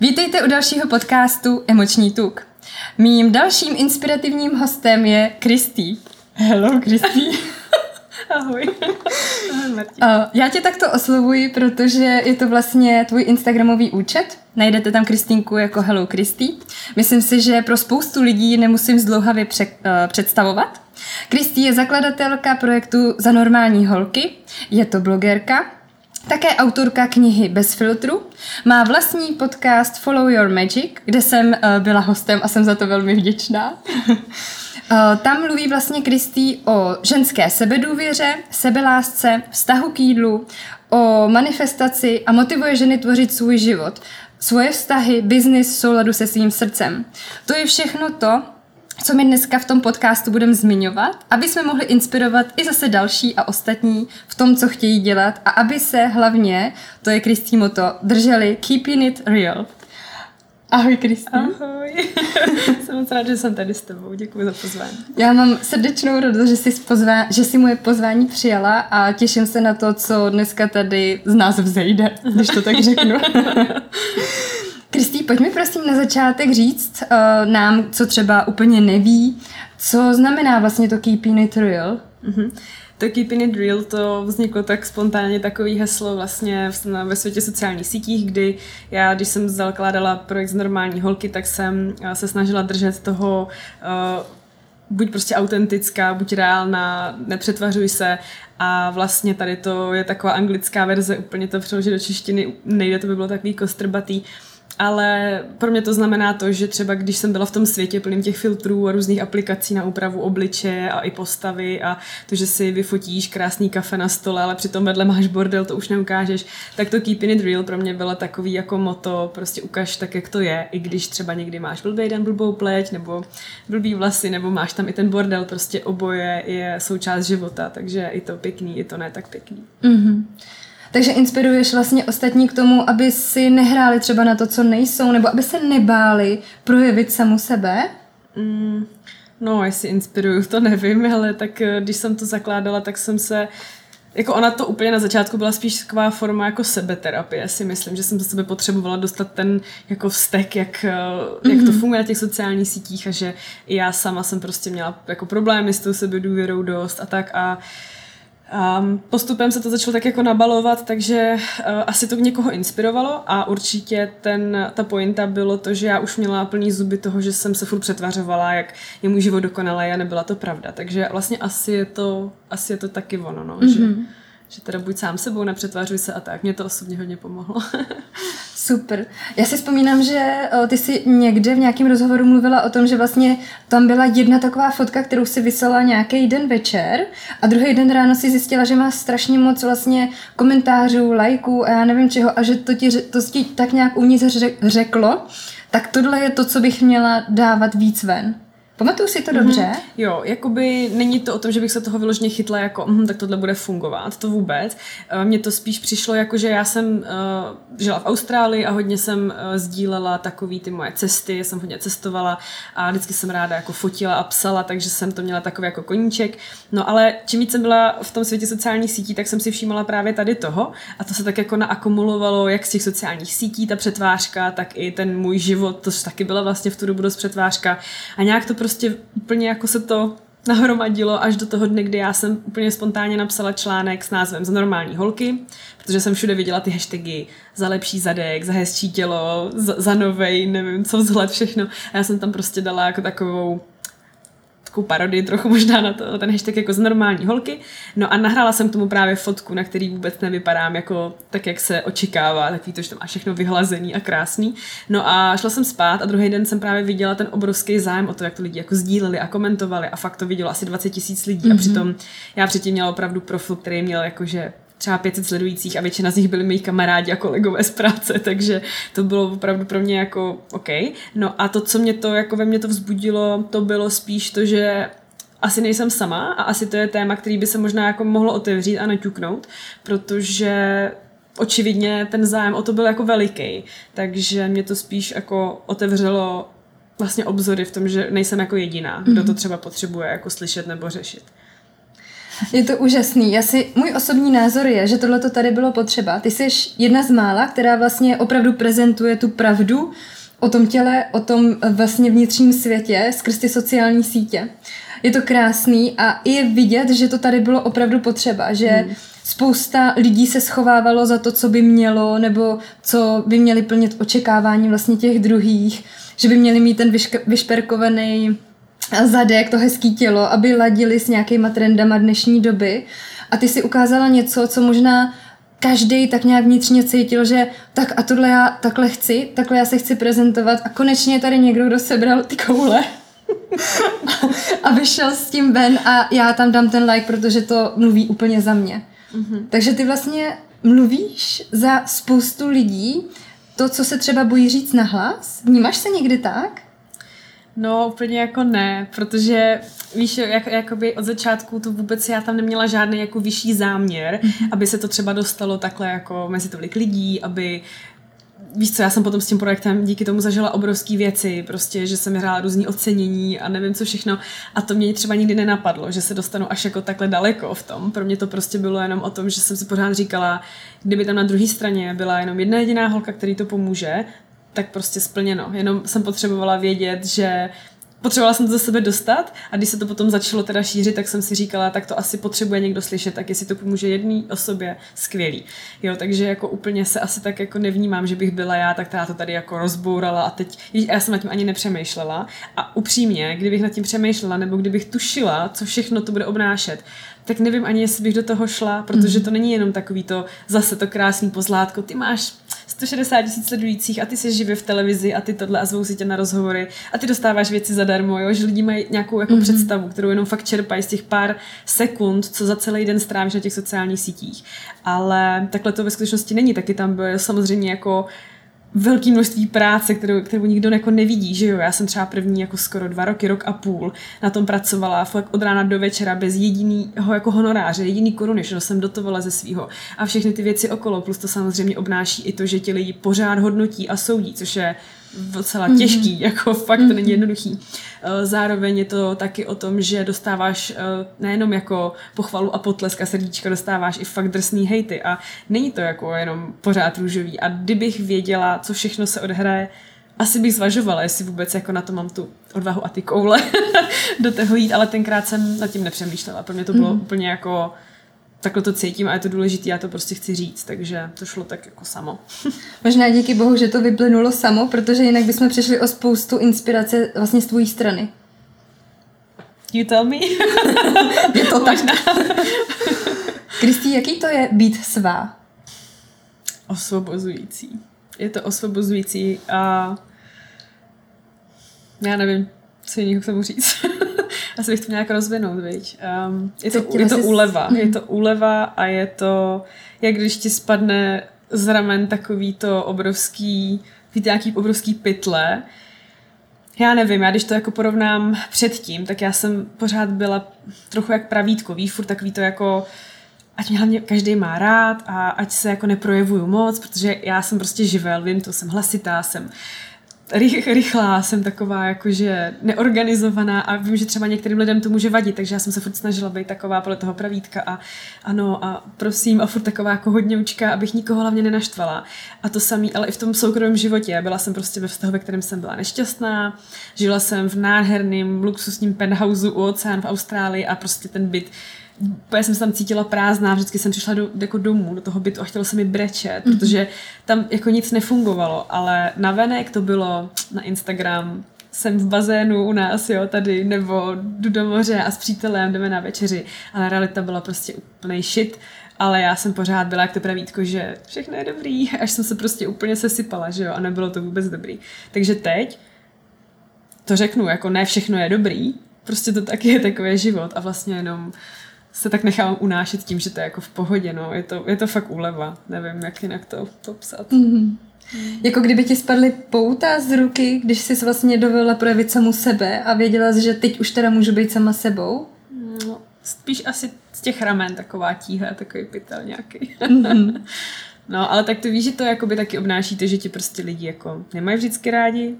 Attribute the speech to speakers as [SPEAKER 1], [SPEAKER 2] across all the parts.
[SPEAKER 1] Vítejte u dalšího podcastu Emoční tuk. Mým dalším inspirativním hostem je Kristý. Hello, Kristý.
[SPEAKER 2] Ahoj.
[SPEAKER 1] Ahoj, Martin. Uh, já tě takto oslovuji, protože je to vlastně tvůj Instagramový účet. Najdete tam Kristýnku jako Hello Kristý. Myslím si, že pro spoustu lidí nemusím zdlouhavě pře- uh, představovat. Kristý je zakladatelka projektu Za normální holky, je to blogerka, také autorka knihy Bez filtru. Má vlastní podcast Follow Your Magic, kde jsem uh, byla hostem a jsem za to velmi vděčná. uh, tam mluví vlastně Kristý o ženské sebedůvěře, sebelásce, vztahu k jídlu, o manifestaci a motivuje ženy tvořit svůj život, svoje vztahy, biznis v souladu se svým srdcem. To je všechno to, co my dneska v tom podcastu budeme zmiňovat, aby jsme mohli inspirovat i zase další a ostatní v tom, co chtějí dělat a aby se hlavně, to je Kristý moto, drželi keeping it real. Ahoj Kristý.
[SPEAKER 2] Ahoj. jsem moc ráda, že jsem tady s tebou. Děkuji za pozvání.
[SPEAKER 1] Já mám srdečnou radost, že jsi, pozvá, že jsi moje pozvání přijala a těším se na to, co dneska tady z nás vzejde, když to tak řeknu. Kristý, pojď mi prosím na začátek říct uh, nám, co třeba úplně neví, co znamená vlastně to keeping it real?
[SPEAKER 2] Mm-hmm. To Keeping It Real to vzniklo tak spontánně takový heslo vlastně ve světě sociálních sítích, kdy já, když jsem zakládala projekt z normální holky, tak jsem eh, se snažila držet toho uh, buď prostě autentická, buď reálná, nepřetvařuj se a vlastně tady to je taková anglická verze, úplně to přeložit do češtiny nejde, to by bylo takový kostrbatý, ale pro mě to znamená to, že třeba když jsem byla v tom světě plným těch filtrů a různých aplikací na úpravu obličeje a i postavy a to, že si vyfotíš krásný kafe na stole, ale přitom vedle máš bordel, to už neukážeš, tak to keeping it real pro mě bylo takový jako moto, prostě ukaž tak, jak to je, i když třeba někdy máš blbý den, blbou pleť, nebo blbý vlasy, nebo máš tam i ten bordel, prostě oboje je součást života, takže i to pěkný, i to ne tak pěkný.
[SPEAKER 1] Mm-hmm. Takže inspiruješ vlastně ostatní k tomu, aby si nehráli třeba na to, co nejsou, nebo aby se nebáli projevit samu sebe?
[SPEAKER 2] Mm, no, jestli inspiruju, to nevím, ale tak eh, když jsem to zakládala, tak jsem se jako ona to úplně na začátku byla spíš taková forma jako sebeterapie, si myslím, že jsem za sebe potřebovala dostat ten jako vztek, jak, mm-hmm. jak to mhm. funguje na těch sociálních sítích a že i já sama jsem prostě měla jako problémy s tou sebedůvěrou dost a tak a uh, a postupem se to začalo tak jako nabalovat, takže uh, asi to někoho inspirovalo a určitě ten, ta pointa bylo to, že já už měla plný zuby toho, že jsem se furt přetvařovala, jak je můj život dokonalý a nebyla to pravda. Takže vlastně asi je to, asi je to taky ono, no, mm-hmm. že, mhm. Že teda buď sám sebou, nepřetvářuj se a tak. Mě to osobně hodně pomohlo.
[SPEAKER 1] Super. Já si vzpomínám, že ty jsi někde v nějakém rozhovoru mluvila o tom, že vlastně tam byla jedna taková fotka, kterou si vysela nějaký den večer a druhý den ráno si zjistila, že má strašně moc vlastně komentářů, lajků a já nevím čeho a že to ti, to ti tak nějak uvnitř řeklo, tak tohle je to, co bych měla dávat víc ven. Pamatuju si to dobře? Mm-hmm.
[SPEAKER 2] Jo, jakoby není to o tom, že bych se toho vyloženě chytla jako, hm, tak tohle bude fungovat, to vůbec. Eh, mně to spíš přišlo jako, že já jsem uh, žila v Austrálii a hodně jsem uh, sdílela takový ty moje cesty, jsem hodně cestovala a vždycky jsem ráda jako fotila a psala, takže jsem to měla takový jako koníček. No ale čím víc jsem byla v tom světě sociálních sítí, tak jsem si všímala právě tady toho a to se tak jako naakumulovalo jak z těch sociálních sítí, ta přetvářka, tak i ten můj život, to taky byla vlastně v tu dobu dost přetvářka a nějak to prostě prostě úplně jako se to nahromadilo až do toho dne, kdy já jsem úplně spontánně napsala článek s názvem Za normální holky, protože jsem všude viděla ty hashtagy za lepší zadek, za hezčí tělo, za, za novej, nevím co vzhled, všechno. A já jsem tam prostě dala jako takovou takovou parodii trochu možná na, to, ten hashtag jako z normální holky. No a nahrála jsem k tomu právě fotku, na který vůbec nevypadám jako tak, jak se očekává, takový to, že to má všechno vyhlazený a krásný. No a šla jsem spát a druhý den jsem právě viděla ten obrovský zájem o to, jak to lidi jako sdíleli a komentovali a fakt to vidělo asi 20 tisíc lidí mm-hmm. a mhm. přitom já předtím měla opravdu profil, který měl jakože třeba 500 sledujících a většina z nich byli mý kamarádi a kolegové z práce, takže to bylo opravdu pro mě jako OK. No a to, co mě to jako ve mně to vzbudilo, to bylo spíš to, že asi nejsem sama a asi to je téma, který by se možná jako mohlo otevřít a naťuknout, protože očividně ten zájem o to byl jako veliký, takže mě to spíš jako otevřelo vlastně obzory v tom, že nejsem jako jediná, kdo to mhm. třeba potřebuje jako slyšet nebo řešit.
[SPEAKER 1] Je to úžasný. Já si, můj osobní názor je, že tohle to tady bylo potřeba. Ty jsi jedna z mála, která vlastně opravdu prezentuje tu pravdu o tom těle, o tom vlastně vnitřním světě skrz ty sociální sítě. Je to krásný a je vidět, že to tady bylo opravdu potřeba, že hmm. spousta lidí se schovávalo za to, co by mělo, nebo co by měli plnit očekávání vlastně těch druhých, že by měli mít ten vyšperkovaný zadek, to hezký tělo, aby ladili s nějakýma trendama dnešní doby. A ty si ukázala něco, co možná každý tak nějak vnitřně cítil, že tak a tohle já takhle chci, takhle já se chci prezentovat a konečně je tady někdo, kdo sebral ty koule a vyšel s tím ven a já tam dám ten like, protože to mluví úplně za mě. Mm-hmm. Takže ty vlastně mluvíš za spoustu lidí to, co se třeba bojí říct nahlas. Vnímáš se někdy tak?
[SPEAKER 2] No, úplně jako ne, protože víš, jak, jakoby od začátku to vůbec já tam neměla žádný jako vyšší záměr, mm-hmm. aby se to třeba dostalo takhle jako mezi tolik lidí, aby víš co, já jsem potom s tím projektem díky tomu zažila obrovské věci, prostě, že jsem hrála různý ocenění a nevím co všechno a to mě třeba nikdy nenapadlo, že se dostanu až jako takhle daleko v tom. Pro mě to prostě bylo jenom o tom, že jsem si pořád říkala, kdyby tam na druhé straně byla jenom jedna jediná holka, který to pomůže, tak prostě splněno. Jenom jsem potřebovala vědět, že potřebovala jsem to ze sebe dostat a když se to potom začalo teda šířit, tak jsem si říkala, tak to asi potřebuje někdo slyšet, tak jestli to pomůže jedné osobě, skvělý. Jo, takže jako úplně se asi tak jako nevnímám, že bych byla já, tak která to tady jako rozbourala a teď, já jsem nad tím ani nepřemýšlela a upřímně, kdybych nad tím přemýšlela nebo kdybych tušila, co všechno to bude obnášet, tak nevím ani, jestli bych do toho šla, protože mhm. to není jenom takový to zase to krásný pozlátko, ty máš 160 tisíc sledujících a ty jsi živě v televizi a ty tohle a zvou si tě na rozhovory a ty dostáváš věci zadarmo, jo? že lidi mají nějakou jako mm-hmm. představu, kterou jenom fakt čerpají z těch pár sekund, co za celý den strávíš na těch sociálních sítích. Ale takhle to ve skutečnosti není, taky tam bylo samozřejmě jako velké množství práce, kterou, kterou nikdo jako nevidí, že jo. Já jsem třeba první jako skoro dva roky, rok a půl na tom pracovala fakt od rána do večera bez jediného jako honoráře, jediný koruny, že jsem dotovala ze svého a všechny ty věci okolo, plus to samozřejmě obnáší i to, že ti lidi pořád hodnotí a soudí, což je docela těžký, mm-hmm. jako fakt to není mhm. jednoduchý. Eh, zároveň je to taky o tom, že dostáváš eh, nejenom jako pochvalu a potlesk a srdíčka, dostáváš i fakt drsný hejty a není to jako jenom pořád růžový a kdybych věděla, co všechno se odhraje, asi bych zvažovala, jestli vůbec jako na to mám tu odvahu a ty koule do toho jít, ale tenkrát jsem nad tím nepřemýšlela. Pro mě to bylo mm. úplně jako takhle to cítím a je to důležité, já to prostě chci říct, takže to šlo tak jako samo.
[SPEAKER 1] Možná díky bohu, že to vyplynulo samo, protože jinak bychom přišli o spoustu inspirace vlastně z tvojí strany.
[SPEAKER 2] You tell me.
[SPEAKER 1] je to tak. Kristý, jaký to je být svá?
[SPEAKER 2] Osvobozující. Je to osvobozující a já nevím, co jiného k tomu říct. Asi bych to nějak rozvinout, viď? Um, je, to, je to úleva. Hmm. Je to úleva a je to, jak když ti spadne z ramen takový to obrovský, víte, nějaký obrovský pytle. Já nevím, já když to jako porovnám předtím, tak já jsem pořád byla trochu jak pravítko, víš, furt takový to jako ať mě hlavně každý má rád a ať se jako neprojevuju moc, protože já jsem prostě živel, vím to, jsem hlasitá, jsem rych, rychlá, jsem taková jakože neorganizovaná a vím, že třeba některým lidem to může vadit, takže já jsem se furt snažila být taková podle toho pravítka a ano a prosím a furt taková jako hodně učka, abych nikoho hlavně nenaštvala. A to samý, ale i v tom soukromém životě. Byla jsem prostě ve vztahu, ve kterém jsem byla nešťastná, žila jsem v nádherném luxusním penthouse u oceán v Austrálii a prostě ten byt já jsem se tam cítila prázdná, vždycky jsem přišla do, jako domů, do toho bytu a chtěla se mi brečet, mm-hmm. protože tam jako nic nefungovalo, ale na venek to bylo na Instagram, jsem v bazénu u nás, jo, tady, nebo jdu do moře a s přítelem jdeme na večeři, ale realita byla prostě úplný shit, ale já jsem pořád byla jak to pravítko, že všechno je dobrý, až jsem se prostě úplně sesypala, že jo, a nebylo to vůbec dobrý. Takže teď to řeknu, jako ne všechno je dobrý, prostě to taky je takový život a vlastně jenom se tak nechám unášet tím, že to je jako v pohodě, no. Je to, je to fakt úleva. Nevím, jak jinak to popsat. Mm-hmm.
[SPEAKER 1] Mm. Jako kdyby ti spadly pouta z ruky, když jsi vlastně dovolila projevit samu sebe a věděla jsi, že teď už teda můžu být sama sebou?
[SPEAKER 2] No, spíš asi z těch ramen taková tíha, takový pytel nějaký. Mm-hmm. no, ale tak to víš, že to jakoby taky obnáší to, že ti prostě lidi jako nemají vždycky rádi,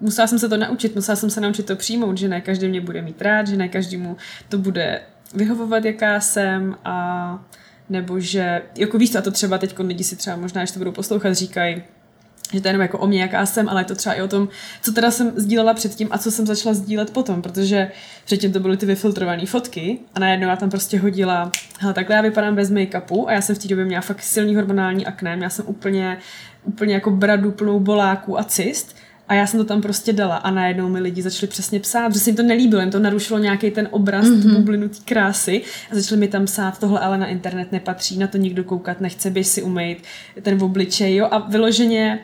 [SPEAKER 2] musela jsem se to naučit, musela jsem se naučit to přijmout, že ne každý mě bude mít rád, že ne každému to bude vyhovovat, jaká jsem a nebo že, jako víš, a to třeba teď lidi si třeba možná, když to budou poslouchat, říkají, že to je jenom jako o mě, jaká jsem, ale je to třeba i o tom, co teda jsem sdílela předtím a co jsem začala sdílet potom, protože předtím to byly ty vyfiltrované fotky a najednou já tam prostě hodila, hele, takhle já vypadám bez make-upu a já jsem v té době měla fakt silný hormonální akné, já jsem úplně, úplně jako bradu plnou boláků a cyst a já jsem to tam prostě dala a najednou mi lidi začali přesně psát, že se jim to nelíbilo, jim to narušilo nějaký ten obraz, mm-hmm. tu bublinu té krásy a začali mi tam psát, tohle ale na internet nepatří, na to nikdo koukat nechce, běž si umýt ten obličej, jo, a vyloženě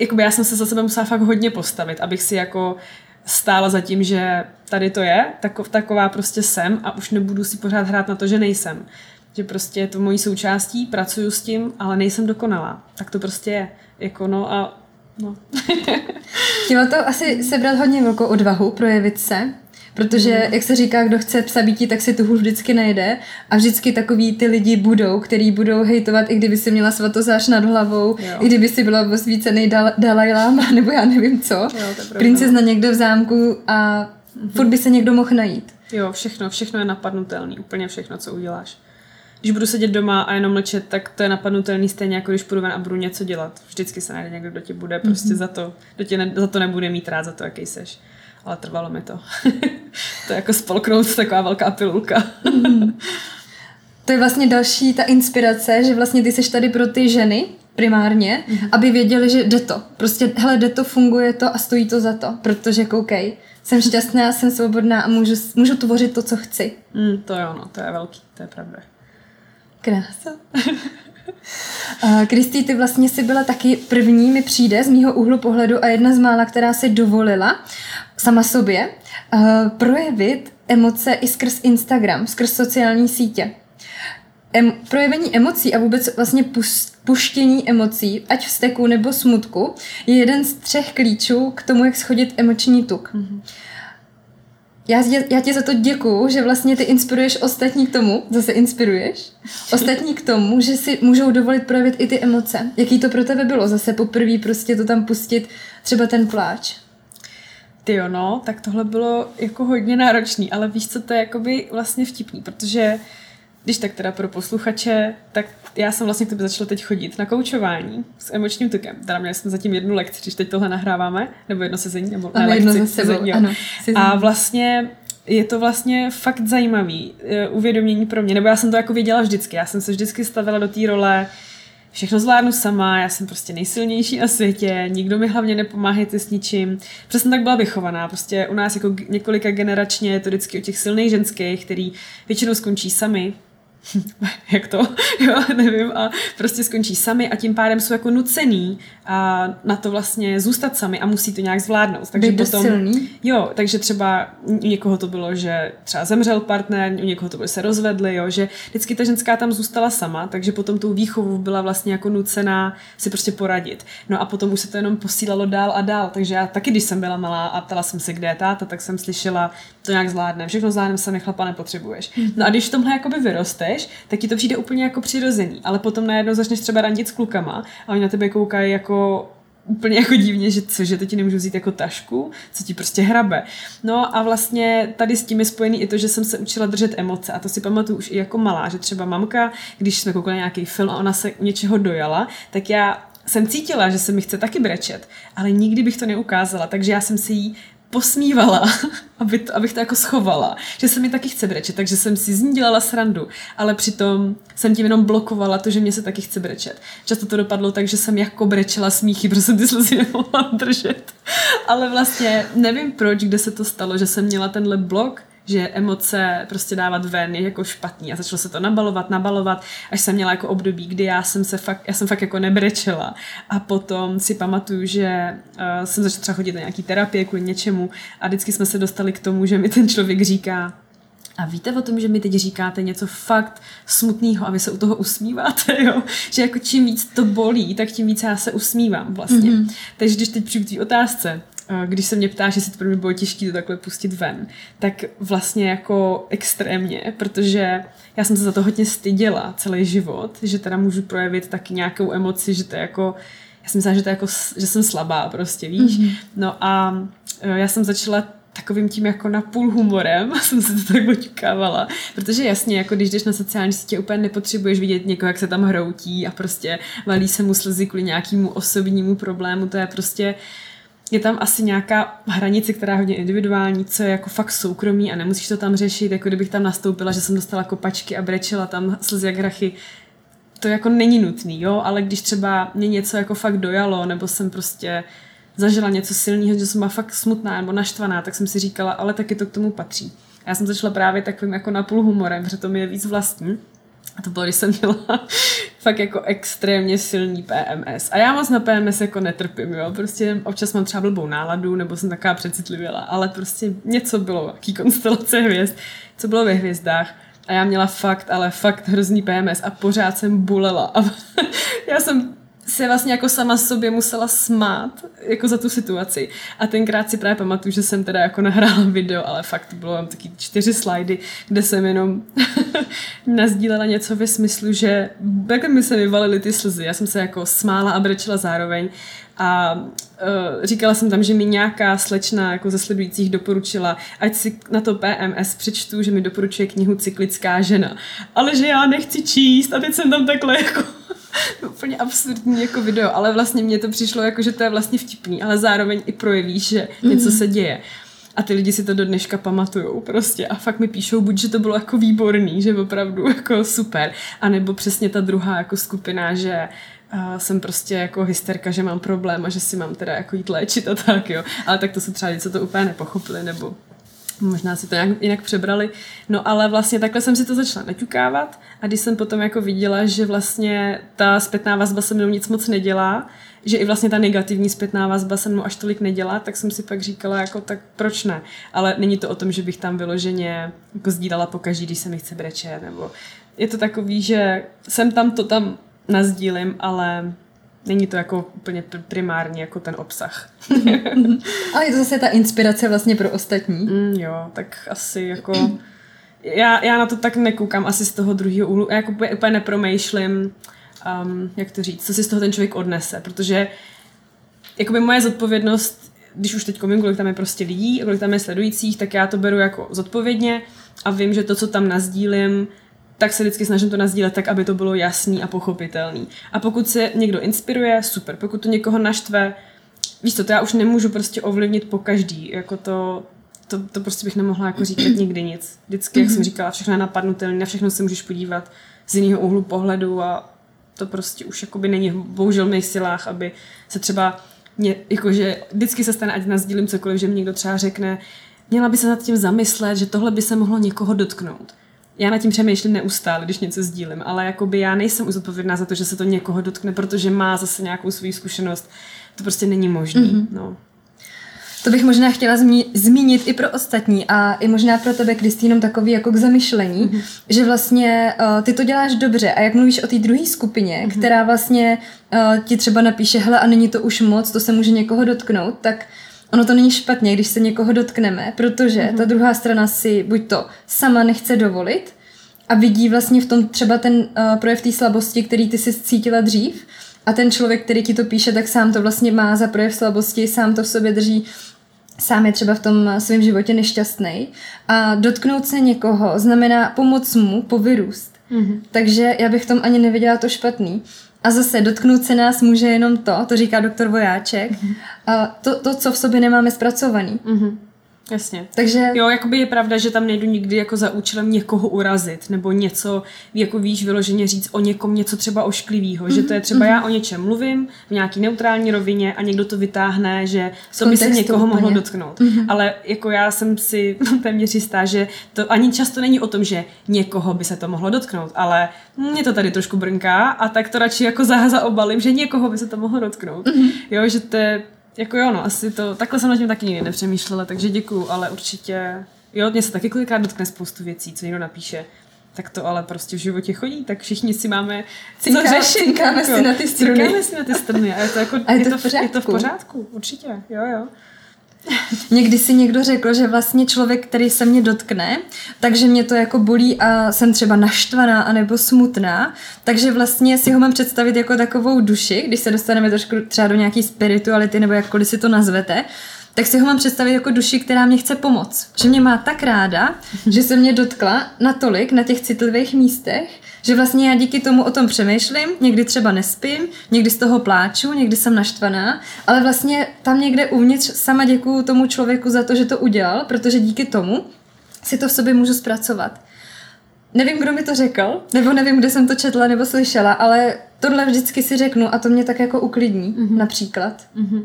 [SPEAKER 2] jakoby já jsem se za sebe musela fakt hodně postavit, abych si jako stála za tím, že tady to je, takov, taková prostě jsem a už nebudu si pořád hrát na to, že nejsem. Že prostě je to mojí součástí, pracuju s tím, ale nejsem dokonalá. Tak to prostě je. Jako no a no.
[SPEAKER 1] Chtělo to asi sebrat hodně velkou odvahu, projevit se, Protože, jak se říká, kdo chce psa býtí, tak si tu hůl vždycky najde. A vždycky takový ty lidi budou, který budou hejtovat, i kdyby si měla svatozář nad hlavou, jo. i kdyby si byla osvícený Dal- Dalai Lama, nebo já nevím co. Jo, Princezna někde v zámku a mm-hmm. furt by se někdo mohl najít.
[SPEAKER 2] Jo, všechno, všechno je napadnutelný, úplně všechno, co uděláš. Když budu sedět doma a jenom mlčet, tak to je napadnutelný stejně, jako když půjdu ven a budu něco dělat. Vždycky se najde někdo, kdo tě bude prostě mm-hmm. za to, kdo tě ne, za to nebude mít rád, za to, jaký seš ale trvalo mi to. to je jako spolknout taková velká pilulka.
[SPEAKER 1] mm. To je vlastně další ta inspirace, že vlastně ty jsi tady pro ty ženy primárně, mm. aby věděli, že jde to. Prostě, hele, jde to, funguje to a stojí to za to, protože koukej, jsem šťastná, jsem svobodná a můžu, můžu tvořit to, co chci.
[SPEAKER 2] Mm, to jo, no, to je velký, to je pravda.
[SPEAKER 1] Krása. Kristý, ty vlastně si byla taky první, mi přijde z mýho úhlu pohledu a jedna z mála, která si dovolila sama sobě uh, projevit emoce i skrz Instagram, skrz sociální sítě. Em, projevení emocí a vůbec vlastně puštění emocí, ať vzteku nebo smutku, je jeden z třech klíčů k tomu, jak schodit emoční tuk. Mm-hmm. Já, já ti za to děkuju, že vlastně ty inspiruješ ostatní k tomu, zase inspiruješ, ostatní k tomu, že si můžou dovolit projevit i ty emoce. Jaký to pro tebe bylo zase poprvé prostě to tam pustit, třeba ten pláč?
[SPEAKER 2] Ty no, tak tohle bylo jako hodně náročný, ale víš co, to je jakoby vlastně vtipný, protože když tak teda pro posluchače, tak já jsem vlastně k tobě začala teď chodit na koučování s emočním tukem. Teda měli jsme zatím jednu lekci, když teď tohle nahráváme, nebo jedno sezení, nebo
[SPEAKER 1] ne, jedno lekci, sezení, ano,
[SPEAKER 2] sezení. A vlastně je to vlastně fakt zajímavý uh, uvědomění pro mě, nebo já jsem to jako věděla vždycky. Já jsem se vždycky stavila do té role, všechno zvládnu sama, já jsem prostě nejsilnější na světě, nikdo mi hlavně nepomáhá s ničím. Přesně tak byla vychovaná, prostě u nás jako několika generačně je to vždycky o těch silných ženských, který většinou skončí sami, jak to, jo, nevím, a prostě skončí sami a tím pádem jsou jako nucený a na to vlastně zůstat sami a musí to nějak zvládnout.
[SPEAKER 1] Takže Být potom, silný.
[SPEAKER 2] Jo, takže třeba u někoho to bylo, že třeba zemřel partner, u někoho to bylo, že se rozvedli, jo, že vždycky ta ženská tam zůstala sama, takže potom tou výchovu byla vlastně jako nucená si prostě poradit. No a potom už se to jenom posílalo dál a dál, takže já taky, když jsem byla malá a ptala jsem se, kde je táta, tak jsem slyšela, to nějak zvládne, všechno zvládne, se nechlapa nepotřebuješ. No a když v tomhle jakoby vyrosteš, tak ti to přijde úplně jako přirozený, ale potom najednou začneš třeba randit s klukama a oni na tebe koukají jako úplně jako divně, že co, že to ti nemůžu vzít jako tašku, co ti prostě hrabe. No a vlastně tady s tím je spojený i to, že jsem se učila držet emoce a to si pamatuju už i jako malá, že třeba mamka, když jsme koukali nějaký film a ona se něčeho dojala, tak já jsem cítila, že se mi chce taky brečet, ale nikdy bych to neukázala, takže já jsem si jí posmívala, aby to, abych to jako schovala, že se mi taky chce brečet, takže jsem si z ní dělala srandu, ale přitom jsem tím jenom blokovala to, že mě se taky chce brečet. Často to dopadlo tak, že jsem jako brečela smíchy, protože jsem ty slzy nemohla držet. Ale vlastně nevím proč, kde se to stalo, že jsem měla tenhle blok, že emoce prostě dávat ven je jako špatný a začalo se to nabalovat, nabalovat, až jsem měla jako období, kdy já jsem se fakt, já jsem fakt jako nebrečela a potom si pamatuju, že uh, jsem začala třeba chodit na nějaký terapie kvůli něčemu a vždycky jsme se dostali k tomu, že mi ten člověk říká, a víte o tom, že mi teď říkáte něco fakt smutného a vy se u toho usmíváte, jo? Že jako čím víc to bolí, tak tím víc já se usmívám vlastně. Mm-hmm. Takže když teď přijdu k té otázce, když se mě ptáš, jestli to pro mě bylo těžké to takhle pustit ven, tak vlastně jako extrémně, protože já jsem se za to hodně styděla celý život, že teda můžu projevit taky nějakou emoci, že to je jako, já jsem myslela, že to je jako, že jsem slabá prostě, víš. Mm-hmm. No a e, já jsem začala takovým tím jako na půl humorem jsem se to tak oťukávala, protože jasně, jako když jdeš na sociální sítě, úplně nepotřebuješ vidět někoho, jak se tam hroutí a prostě valí se mu slzy kvůli nějakému osobnímu problému, to je prostě je tam asi nějaká hranice, která je hodně individuální, co je jako fakt soukromí a nemusíš to tam řešit, jako kdybych tam nastoupila, že jsem dostala kopačky a brečela tam slzy jak hrachy, to jako není nutný, jo, ale když třeba mě něco jako fakt dojalo, nebo jsem prostě zažila něco silného, že jsem byla fakt smutná nebo naštvaná, tak jsem si říkala, ale taky to k tomu patří. Já jsem začala právě takovým jako napůl humorem, protože to mi je víc vlastní. A to bylo, když jsem měla fakt jako extrémně silný PMS. A já moc na PMS jako netrpím, jo. Prostě občas mám třeba blbou náladu, nebo jsem taková přecitlivěla, ale prostě něco bylo, jaký konstelace hvězd, co bylo ve hvězdách. A já měla fakt, ale fakt hrozný PMS a pořád jsem bulela. A já jsem se vlastně jako sama sobě musela smát jako za tu situaci. A tenkrát si právě pamatuju, že jsem teda jako nahrála video, ale fakt bylo tam taky čtyři slajdy, kde jsem jenom nazdílela něco ve smyslu, že jak mi se vyvalily ty slzy. Já jsem se jako smála a brečela zároveň a uh, říkala jsem tam, že mi nějaká slečna jako ze sledujících doporučila, ať si na to PMS přečtu, že mi doporučuje knihu Cyklická žena. Ale že já nechci číst a teď jsem tam takhle jako úplně absurdní jako video, ale vlastně mně to přišlo jako, že to je vlastně vtipný, ale zároveň i projevíš, že něco mhm. se děje. A ty lidi si to do dneška pamatujou prostě a fakt mi píšou buď, že to bylo jako výborný, že opravdu jako super, anebo přesně ta druhá jako skupina, že uh, jsem prostě jako hysterka, že mám problém a že si mám teda jako jít léčit a tak, jo. Ale tak to se třeba lidi, co to úplně nepochopili, nebo možná si to nějak jinak přebrali. No ale vlastně takhle jsem si to začala naťukávat a když jsem potom jako viděla, že vlastně ta zpětná vazba se mnou nic moc nedělá, že i vlastně ta negativní zpětná vazba se mnou až tolik nedělá, tak jsem si pak říkala, jako tak proč ne. Ale není to o tom, že bych tam vyloženě jako sdílala po každý, když se mi chce brečet, nebo je to takový, že jsem tam to tam nazdílím, ale není to jako úplně primární jako ten obsah.
[SPEAKER 1] Ale je to zase ta inspirace vlastně pro ostatní.
[SPEAKER 2] Mm, jo, tak asi jako... Já, já na to tak nekoukám asi z toho druhého úhlu. Já jako úplně, úplně nepromýšlím, um, jak to říct, co si z toho ten člověk odnese, protože jakoby moje zodpovědnost, když už teď vím, kolik tam je prostě lidí a kolik tam je sledujících, tak já to beru jako zodpovědně a vím, že to, co tam nazdílím, tak se vždycky snažím to nazdílet tak, aby to bylo jasný a pochopitelný. A pokud se někdo inspiruje, super. Pokud to někoho naštve, víš co, to já už nemůžu prostě ovlivnit po každý. Jako to, to, to prostě bych nemohla jako říkat nikdy nic. Vždycky, jak jsem mhm. říkala, všechno je napadnutelné, na všechno se můžeš podívat z jiného úhlu pohledu a to prostě už jakoby není bohužel v mých silách, aby se třeba mě, jakože vždycky se stane, ať nazdílím cokoliv, že mi někdo třeba řekne, měla by se nad tím zamyslet, že tohle by se mohlo někoho dotknout já nad tím přemýšlím neustále, když něco sdílím, ale jakoby já nejsem už zodpovědná za to, že se to někoho dotkne, protože má zase nějakou svou zkušenost. To prostě není možné. Mm-hmm. No.
[SPEAKER 1] To bych možná chtěla zmí- zmínit i pro ostatní a i možná pro tebe, Kristýnom, takový jako k zamyšlení, mm-hmm. že vlastně uh, ty to děláš dobře a jak mluvíš o té druhé skupině, mm-hmm. která vlastně uh, ti třeba napíše, hele a není to už moc, to se může někoho dotknout, tak ono to není špatně, když se někoho dotkneme, protože mm-hmm. ta druhá strana si buď to sama nechce dovolit a vidí vlastně v tom třeba ten uh, projev té slabosti, který ty si cítila dřív a ten člověk, který ti to píše, tak sám to vlastně má za projev slabosti, sám to v sobě drží sám je třeba v tom svém životě nešťastný a dotknout se někoho znamená pomoct mu povyrůst. Mm-hmm. Takže já bych v tom ani neviděla to špatný. A zase dotknout se nás může jenom to, to říká doktor Vojáček, mm-hmm. a to, to, co v sobě nemáme zpracovaný. Mm-hmm.
[SPEAKER 2] Jasně. Takže... Jo, jakoby je pravda, že tam nejdu nikdy jako za účelem někoho urazit, nebo něco, jako víš, vyloženě říct o někom něco třeba ošklivého, mm-hmm. že to je třeba mm-hmm. já o něčem mluvím v nějaký neutrální rovině a někdo to vytáhne, že to by se někoho úplně. mohlo dotknout. Mm-hmm. Ale jako já jsem si téměř jistá, že to ani často není o tom, že někoho by se to mohlo dotknout, ale mě to tady trošku brnká a tak to radši jako za obalím, že někoho by se to mohlo dotknout. Mm-hmm. Jo, že to je jako jo, no, asi to, takhle jsem na tím taky nikdy nepřemýšlela, takže děkuju, ale určitě, jo, mě se taky kolikrát dotkne spoustu věcí, co někdo napíše, tak to ale prostě v životě chodí, tak všichni si máme
[SPEAKER 1] Cinká, co řešit. Cinkáme jako, si na ty struny.
[SPEAKER 2] Cinkáme si na ty struny a je to, jako, a je, je, to, v je to v pořádku, určitě, jo, jo.
[SPEAKER 1] Někdy si někdo řekl, že vlastně člověk, který se mě dotkne, takže mě to jako bolí a jsem třeba naštvaná anebo smutná, takže vlastně si ho mám představit jako takovou duši, když se dostaneme trošku třeba do nějaký spirituality nebo jakkoliv si to nazvete, tak si ho mám představit jako duši, která mě chce pomoct. Že mě má tak ráda, že se mě dotkla natolik na těch citlivých místech, že vlastně já díky tomu o tom přemýšlím, někdy třeba nespím, někdy z toho pláču, někdy jsem naštvaná, ale vlastně tam někde uvnitř sama děkuju tomu člověku za to, že to udělal, protože díky tomu si to v sobě můžu zpracovat. Nevím, kdo mi to řekl, nebo nevím, kde jsem to četla nebo slyšela, ale tohle vždycky si řeknu a to mě tak jako uklidní, mm-hmm. například. Mm-hmm.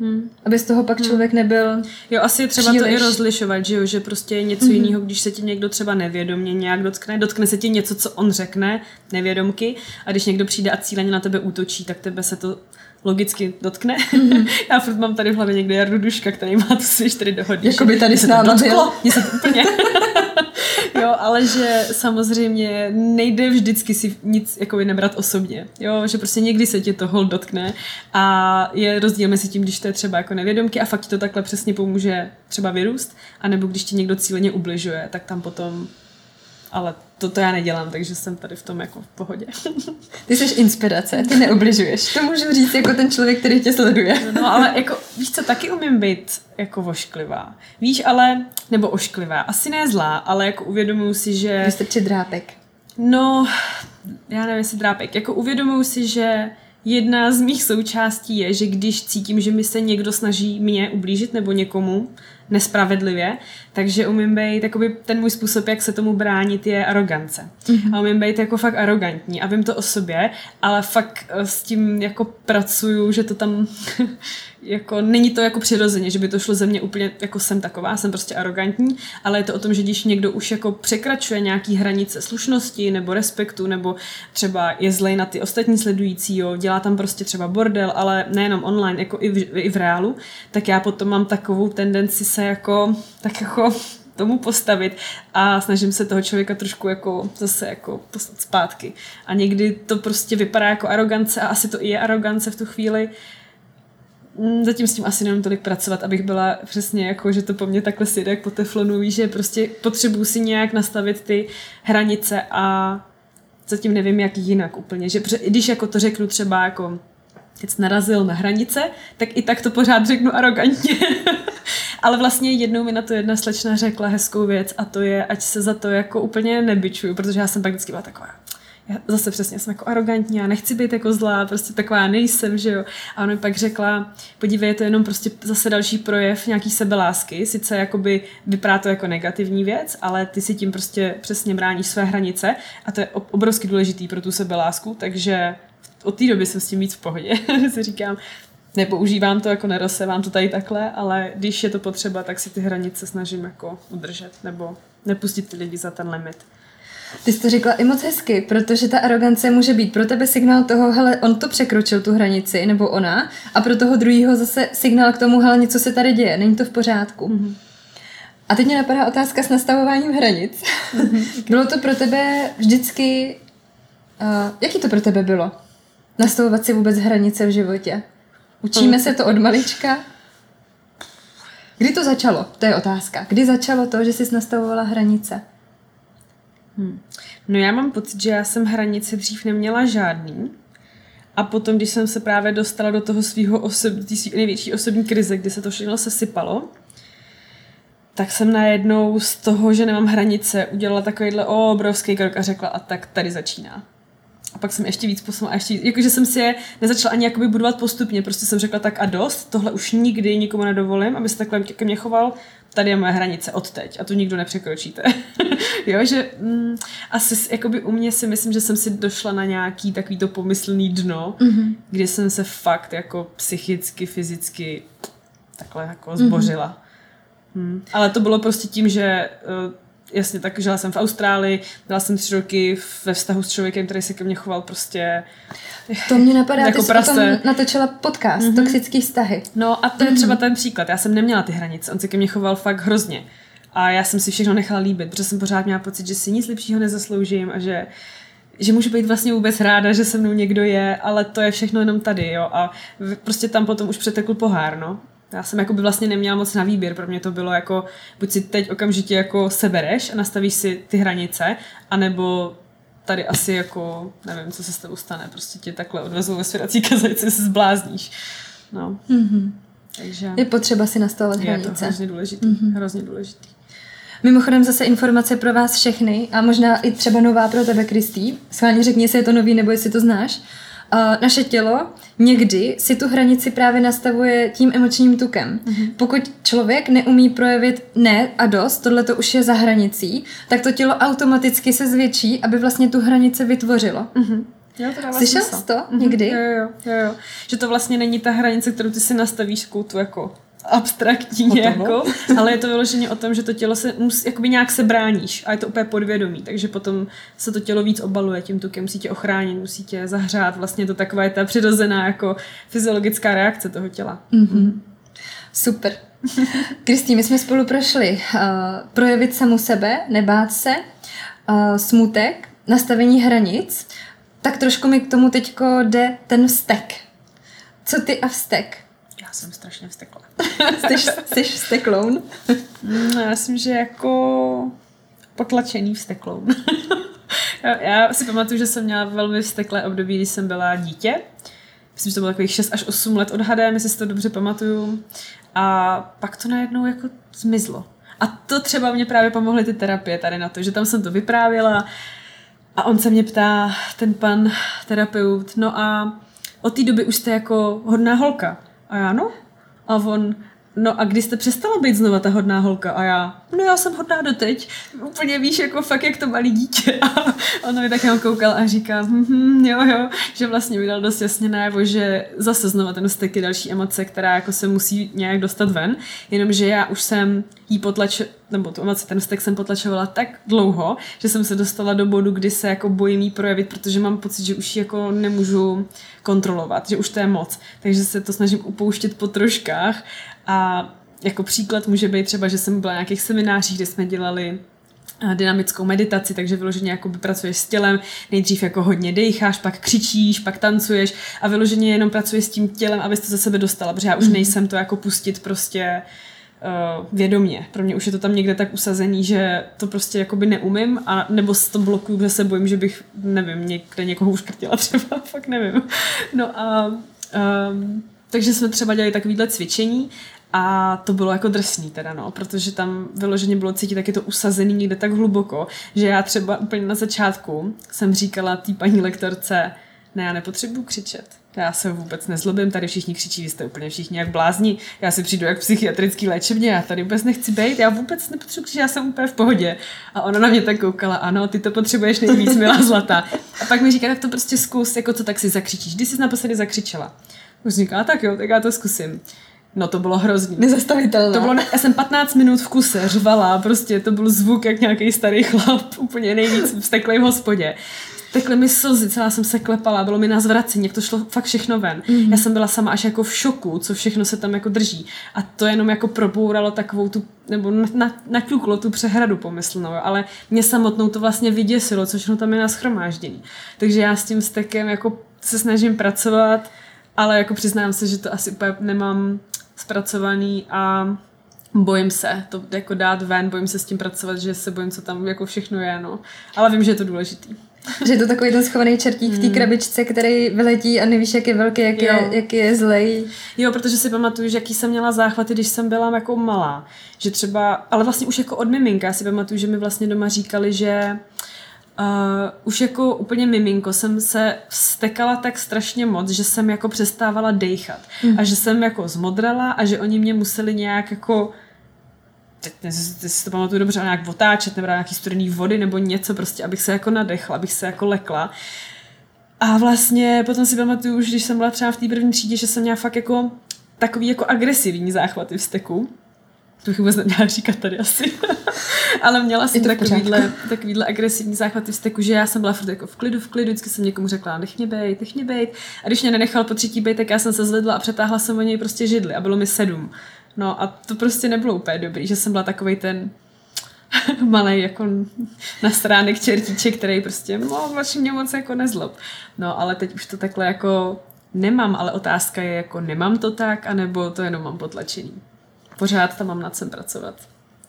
[SPEAKER 1] Hmm. Aby z toho pak hmm. člověk nebyl
[SPEAKER 2] Jo, asi je třeba příliš. to i rozlišovat, že jo, že prostě je něco mm-hmm. jiného, když se ti někdo třeba nevědomně nějak dotkne, dotkne se ti něco, co on řekne, nevědomky, a když někdo přijde a cíleně na tebe útočí, tak tebe se to logicky dotkne. Mm-hmm. Já furt mám tady v hlavě někde Jardu Duška, který má to své čtyři dohody.
[SPEAKER 1] Jako by tady s náma byl.
[SPEAKER 2] se to úplně... jo, ale že samozřejmě nejde vždycky si nic jako nebrat osobně. Jo, že prostě někdy se tě toho dotkne a je rozdíl mezi tím, když to je třeba jako nevědomky a fakt ti to takhle přesně pomůže třeba vyrůst, anebo když ti někdo cíleně ubližuje, tak tam potom ale to, to já nedělám, takže jsem tady v tom jako v pohodě.
[SPEAKER 1] Ty jsi inspirace, ty neobližuješ. To můžu říct jako ten člověk, který tě sleduje.
[SPEAKER 2] No, no ale jako, víš co, taky umím být jako vošklivá. Víš, ale, nebo ošklivá, asi ne zlá, ale jako uvědomuji si, že...
[SPEAKER 1] Vystrčit drápek.
[SPEAKER 2] No, já nevím, jestli drápek. Jako uvědomuji si, že jedna z mých součástí je, že když cítím, že mi se někdo snaží mě ublížit nebo někomu, nespravedlivě, takže umím být, jakoby ten můj způsob, jak se tomu bránit, je arogance. Mm-hmm. A umím být jako fakt arrogantní a vím to o sobě, ale fakt eh, s tím jako pracuju, že to tam jako není to jako přirozeně, že by to šlo ze mě úplně jako jsem taková, jsem prostě arrogantní, ale je to o tom, že když někdo už jako překračuje nějaký hranice slušnosti nebo respektu, nebo třeba je zlej na ty ostatní sledující, jo, dělá tam prostě třeba bordel, ale nejenom online, jako i v, i v reálu, tak já potom mám takovou tendenci se jako tak jako tomu postavit a snažím se toho člověka trošku jako zase jako poslat zpátky. A někdy to prostě vypadá jako arogance a asi to i je arogance v tu chvíli, Mm, zatím s tím asi nemám tolik pracovat, abych byla přesně jako, že to po mně takhle si jak po teflonu, víš, že prostě potřebuji si nějak nastavit ty hranice a zatím nevím, jak jinak úplně, že když jako to řeknu třeba jako teď narazil na hranice, tak i tak to pořád řeknu arrogantně. Ale vlastně jednou mi na to jedna slečna řekla hezkou věc a to je, ať se za to jako úplně nebyčuju, protože já jsem pak vždycky byla taková, já zase přesně jsem jako arrogantní, já nechci být jako zlá, prostě taková nejsem, že jo. A ona mi pak řekla, podívej, je to jenom prostě zase další projev nějaký sebelásky, sice jakoby vypadá to jako negativní věc, ale ty si tím prostě přesně bráníš své hranice a to je obrovsky důležitý pro tu sebelásku, takže od té doby jsem s tím víc v pohodě, si říkám, nepoužívám to, jako nerozsevám to tady takhle, ale když je to potřeba, tak si ty hranice snažím jako udržet nebo nepustit ty lidi za ten limit.
[SPEAKER 1] Ty jsi to řekla i moc hezky, protože ta arogance může být pro tebe signál toho, hele, on to překročil tu hranici, nebo ona, a pro toho druhého zase signál k tomu, hele, něco se tady děje, není to v pořádku. Mm-hmm. A teď mě napadá otázka s nastavováním hranic. Mm-hmm. bylo to pro tebe vždycky, uh, jaký to pro tebe bylo? Nastavovat si vůbec hranice v životě? Učíme se to od malička? Kdy to začalo? To je otázka. Kdy začalo to, že jsi nastavovala hranice?
[SPEAKER 2] Hmm. No já mám pocit, že já jsem hranice dřív neměla žádný. A potom, když jsem se právě dostala do toho svého osob, největší osobní krize, kdy se to všechno sesypalo, tak jsem najednou z toho, že nemám hranice, udělala takovýhle obrovský krok a řekla, a tak tady začíná. A pak jsem ještě víc posunula a ještě jakože jsem si je nezačala ani jakoby budovat postupně, prostě jsem řekla tak a dost, tohle už nikdy nikomu nedovolím, aby se takhle ke mně choval, tady je moje hranice od teď a tu nikdo nepřekročíte. jo, že mm, asi jakoby u mě si myslím, že jsem si došla na nějaký takový to pomyslný dno, mm-hmm. kdy jsem se fakt jako psychicky, fyzicky takhle jako zbořila. Mm-hmm. Hmm. Ale to bylo prostě tím, že uh, jasně, tak žila jsem v Austrálii, byla jsem tři roky ve vztahu s člověkem, který se ke mně choval prostě
[SPEAKER 1] To mě napadá, jako ty jsi potom natočila podcast, mm-hmm. Toxický vztahy.
[SPEAKER 2] No a to je mm-hmm. třeba ten příklad, já jsem neměla ty hranice, on se ke mně choval fakt hrozně. A já jsem si všechno nechala líbit, protože jsem pořád měla pocit, že si nic lepšího nezasloužím a že že můžu být vlastně vůbec ráda, že se mnou někdo je, ale to je všechno jenom tady, jo. A prostě tam potom už přetekl pohár, no. Já jsem jako by vlastně neměla moc na výběr, pro mě to bylo jako, buď si teď okamžitě jako sebereš a nastavíš si ty hranice, anebo tady asi jako, nevím, co se s tebou stane, prostě tě takhle odvezou ve svědací kazajce, se zblázníš. No. Mm-hmm.
[SPEAKER 1] Takže je potřeba si nastavovat hranice.
[SPEAKER 2] Je to hrozně důležitý. Mm-hmm. Hrozně důležitý.
[SPEAKER 1] Mimochodem zase informace pro vás všechny a možná i třeba nová pro tebe, Kristý. Schválně řekni, jestli je to nový nebo jestli to znáš. Uh, naše tělo někdy si tu hranici právě nastavuje tím emočním tukem. Mm-hmm. Pokud člověk neumí projevit ne a dost, tohle to už je za hranicí, tak to tělo automaticky se zvětší, aby vlastně tu hranici vytvořilo. Mm-hmm.
[SPEAKER 2] Jo, to
[SPEAKER 1] Slyšel jsi to mm-hmm. někdy?
[SPEAKER 2] Jo, jo, jo, jo. Že to vlastně není ta hranice, kterou ty si nastavíš koutu jako abstraktní, jako, ale je to vyloženě o tom, že to tělo se musí, jakoby nějak se bráníš a je to úplně podvědomí, takže potom se to tělo víc obaluje tím tukem, musí tě ochránit, musí tě zahřát, vlastně to taková je ta přirozená jako fyziologická reakce toho těla. Mm-hmm.
[SPEAKER 1] Super. Kristý, my jsme spolu prošli uh, projevit samu sebe, nebát se, uh, smutek, nastavení hranic, tak trošku mi k tomu teďko jde ten vztek. Co ty a vztek?
[SPEAKER 2] Já jsem strašně vztekla.
[SPEAKER 1] jsi, jsi vztekloun?
[SPEAKER 2] no, já myslím, že jako potlačený vztekloun. já si pamatuju, že jsem měla velmi vzteklé období, když jsem byla dítě. Myslím, že to bylo takových 6 až 8 let odhadem, jestli si to dobře pamatuju. A pak to najednou jako zmizlo. A to třeba mě právě pomohly ty terapie tady na to, že tam jsem to vyprávěla a on se mě ptá, ten pan terapeut, no a od té doby už jste jako hodná holka. A já no. A on, no a kdy jste přestala být znova ta hodná holka? A já, no já jsem hodná doteď. Úplně víš, jako fakt jak to malý dítě. A on mi tak jenom koukal a říká, hm, jo, jo, že vlastně mi dal dost jasně najevo, že zase znova ten vztek je další emoce, která jako se musí nějak dostat ven, jenomže já už jsem jí potlač, nebo tu emoci, ten vztek jsem potlačovala tak dlouho, že jsem se dostala do bodu, kdy se jako bojím jí projevit, protože mám pocit, že už ji jako nemůžu kontrolovat, že už to je moc. Takže se to snažím upouštět po troškách a jako příklad může být třeba, že jsem byla na nějakých seminářích, kde jsme dělali eh, dynamickou meditaci, takže vyloženě jako pracuješ s tělem, nejdřív jako hodně dejcháš, pak křičíš, pak tancuješ a vyloženě jenom pracuješ s tím tělem, abys to ze sebe dostala, protože já už mhm. nejsem to jako pustit prostě uh, vědomě. Pro mě už je to tam někde tak usazený, že to prostě jakoby neumím, a nebo to blokuju, že se bojím, že bych, nevím, někde někoho uškrtila třeba, fakt nevím. No a um, takže jsme třeba dělali takovýhle cvičení a to bylo jako drsný teda, no, protože tam vyloženě bylo cítit taky to usazený někde tak hluboko, že já třeba úplně na začátku jsem říkala té paní lektorce, ne, já nepotřebuji křičet. Já se vůbec nezlobím, tady všichni křičí, vy jste úplně všichni jak blázni. Já si přijdu jak psychiatrický léčebně, já tady vůbec nechci být, já vůbec nepotřebuji křičet, já jsem úplně v pohodě. A ona na mě tak koukala, ano, ty to potřebuješ nejvíc, milá zlata. A pak mi říká, tak to prostě zkus, jako co tak si zakřičíš. Když jsi naposledy zakřičela? Už říká, tak jo, tak já to zkusím. No to bylo hrozný.
[SPEAKER 1] Nezastavitelné.
[SPEAKER 2] To bylo, já jsem 15 minut v kuse řvala, prostě to byl zvuk jak nějaký starý chlap, úplně nejvíc vsteklý v hospodě. Tekly mi slzy, celá jsem se klepala, bylo mi na zvracení, jak to šlo fakt všechno ven. Mm-hmm. Já jsem byla sama až jako v šoku, co všechno se tam jako drží. A to jenom jako probouralo takovou tu, nebo naťuklo tu přehradu pomyslnou, ale mě samotnou to vlastně vyděsilo, co všechno tam je na schromáždění. Takže já s tím stekem jako se snažím pracovat, ale jako přiznám se, že to asi úplně nemám zpracovaný a bojím se to jako dát ven, bojím se s tím pracovat, že se bojím, co tam jako všechno je, no. Ale vím, že je to důležitý.
[SPEAKER 1] Že je to takový ten schovaný čertík v té hmm. krabičce, který vyletí a nevíš, jak je velký, jak, je, jak je zlej.
[SPEAKER 2] Jo, protože si pamatuju, že jaký jsem měla záchvaty, když jsem byla jako malá. Že třeba, ale vlastně už jako od miminka si pamatuju, že mi vlastně doma říkali, že Uh, už jako úplně miminko jsem se stekala tak strašně moc, že jsem jako přestávala dejchat. Mm. A že jsem jako zmodrala a že oni mě museli nějak jako teď si to pamatuju dobře, nějak otáčet nebo nějaký studený vody nebo něco prostě, abych se jako nadechla, abych se jako lekla. A vlastně potom si pamatuju už, když jsem byla třeba v té první třídě, že jsem měla fakt jako takový jako agresivní záchvaty vzteku. To bych vůbec neměla říkat tady asi. Ale měla jsem takovýhle, takovýhle agresivní záchvaty vzteku, že já jsem byla furt jako v klidu, v klidu, vždycky jsem někomu řekla, nech mě bejt, nech mě bejt. A když mě nenechal po třetí bejt, tak já jsem se zvedla a přetáhla jsem o něj prostě židli a bylo mi sedm. No a to prostě nebylo úplně dobrý, že jsem byla takový ten malý jako na stránek čertíček, který prostě, no, vaši mě moc jako nezlob. No, ale teď už to takhle jako nemám, ale otázka je jako nemám to tak, anebo to jenom mám potlačený. Pořád tam mám nad čem pracovat.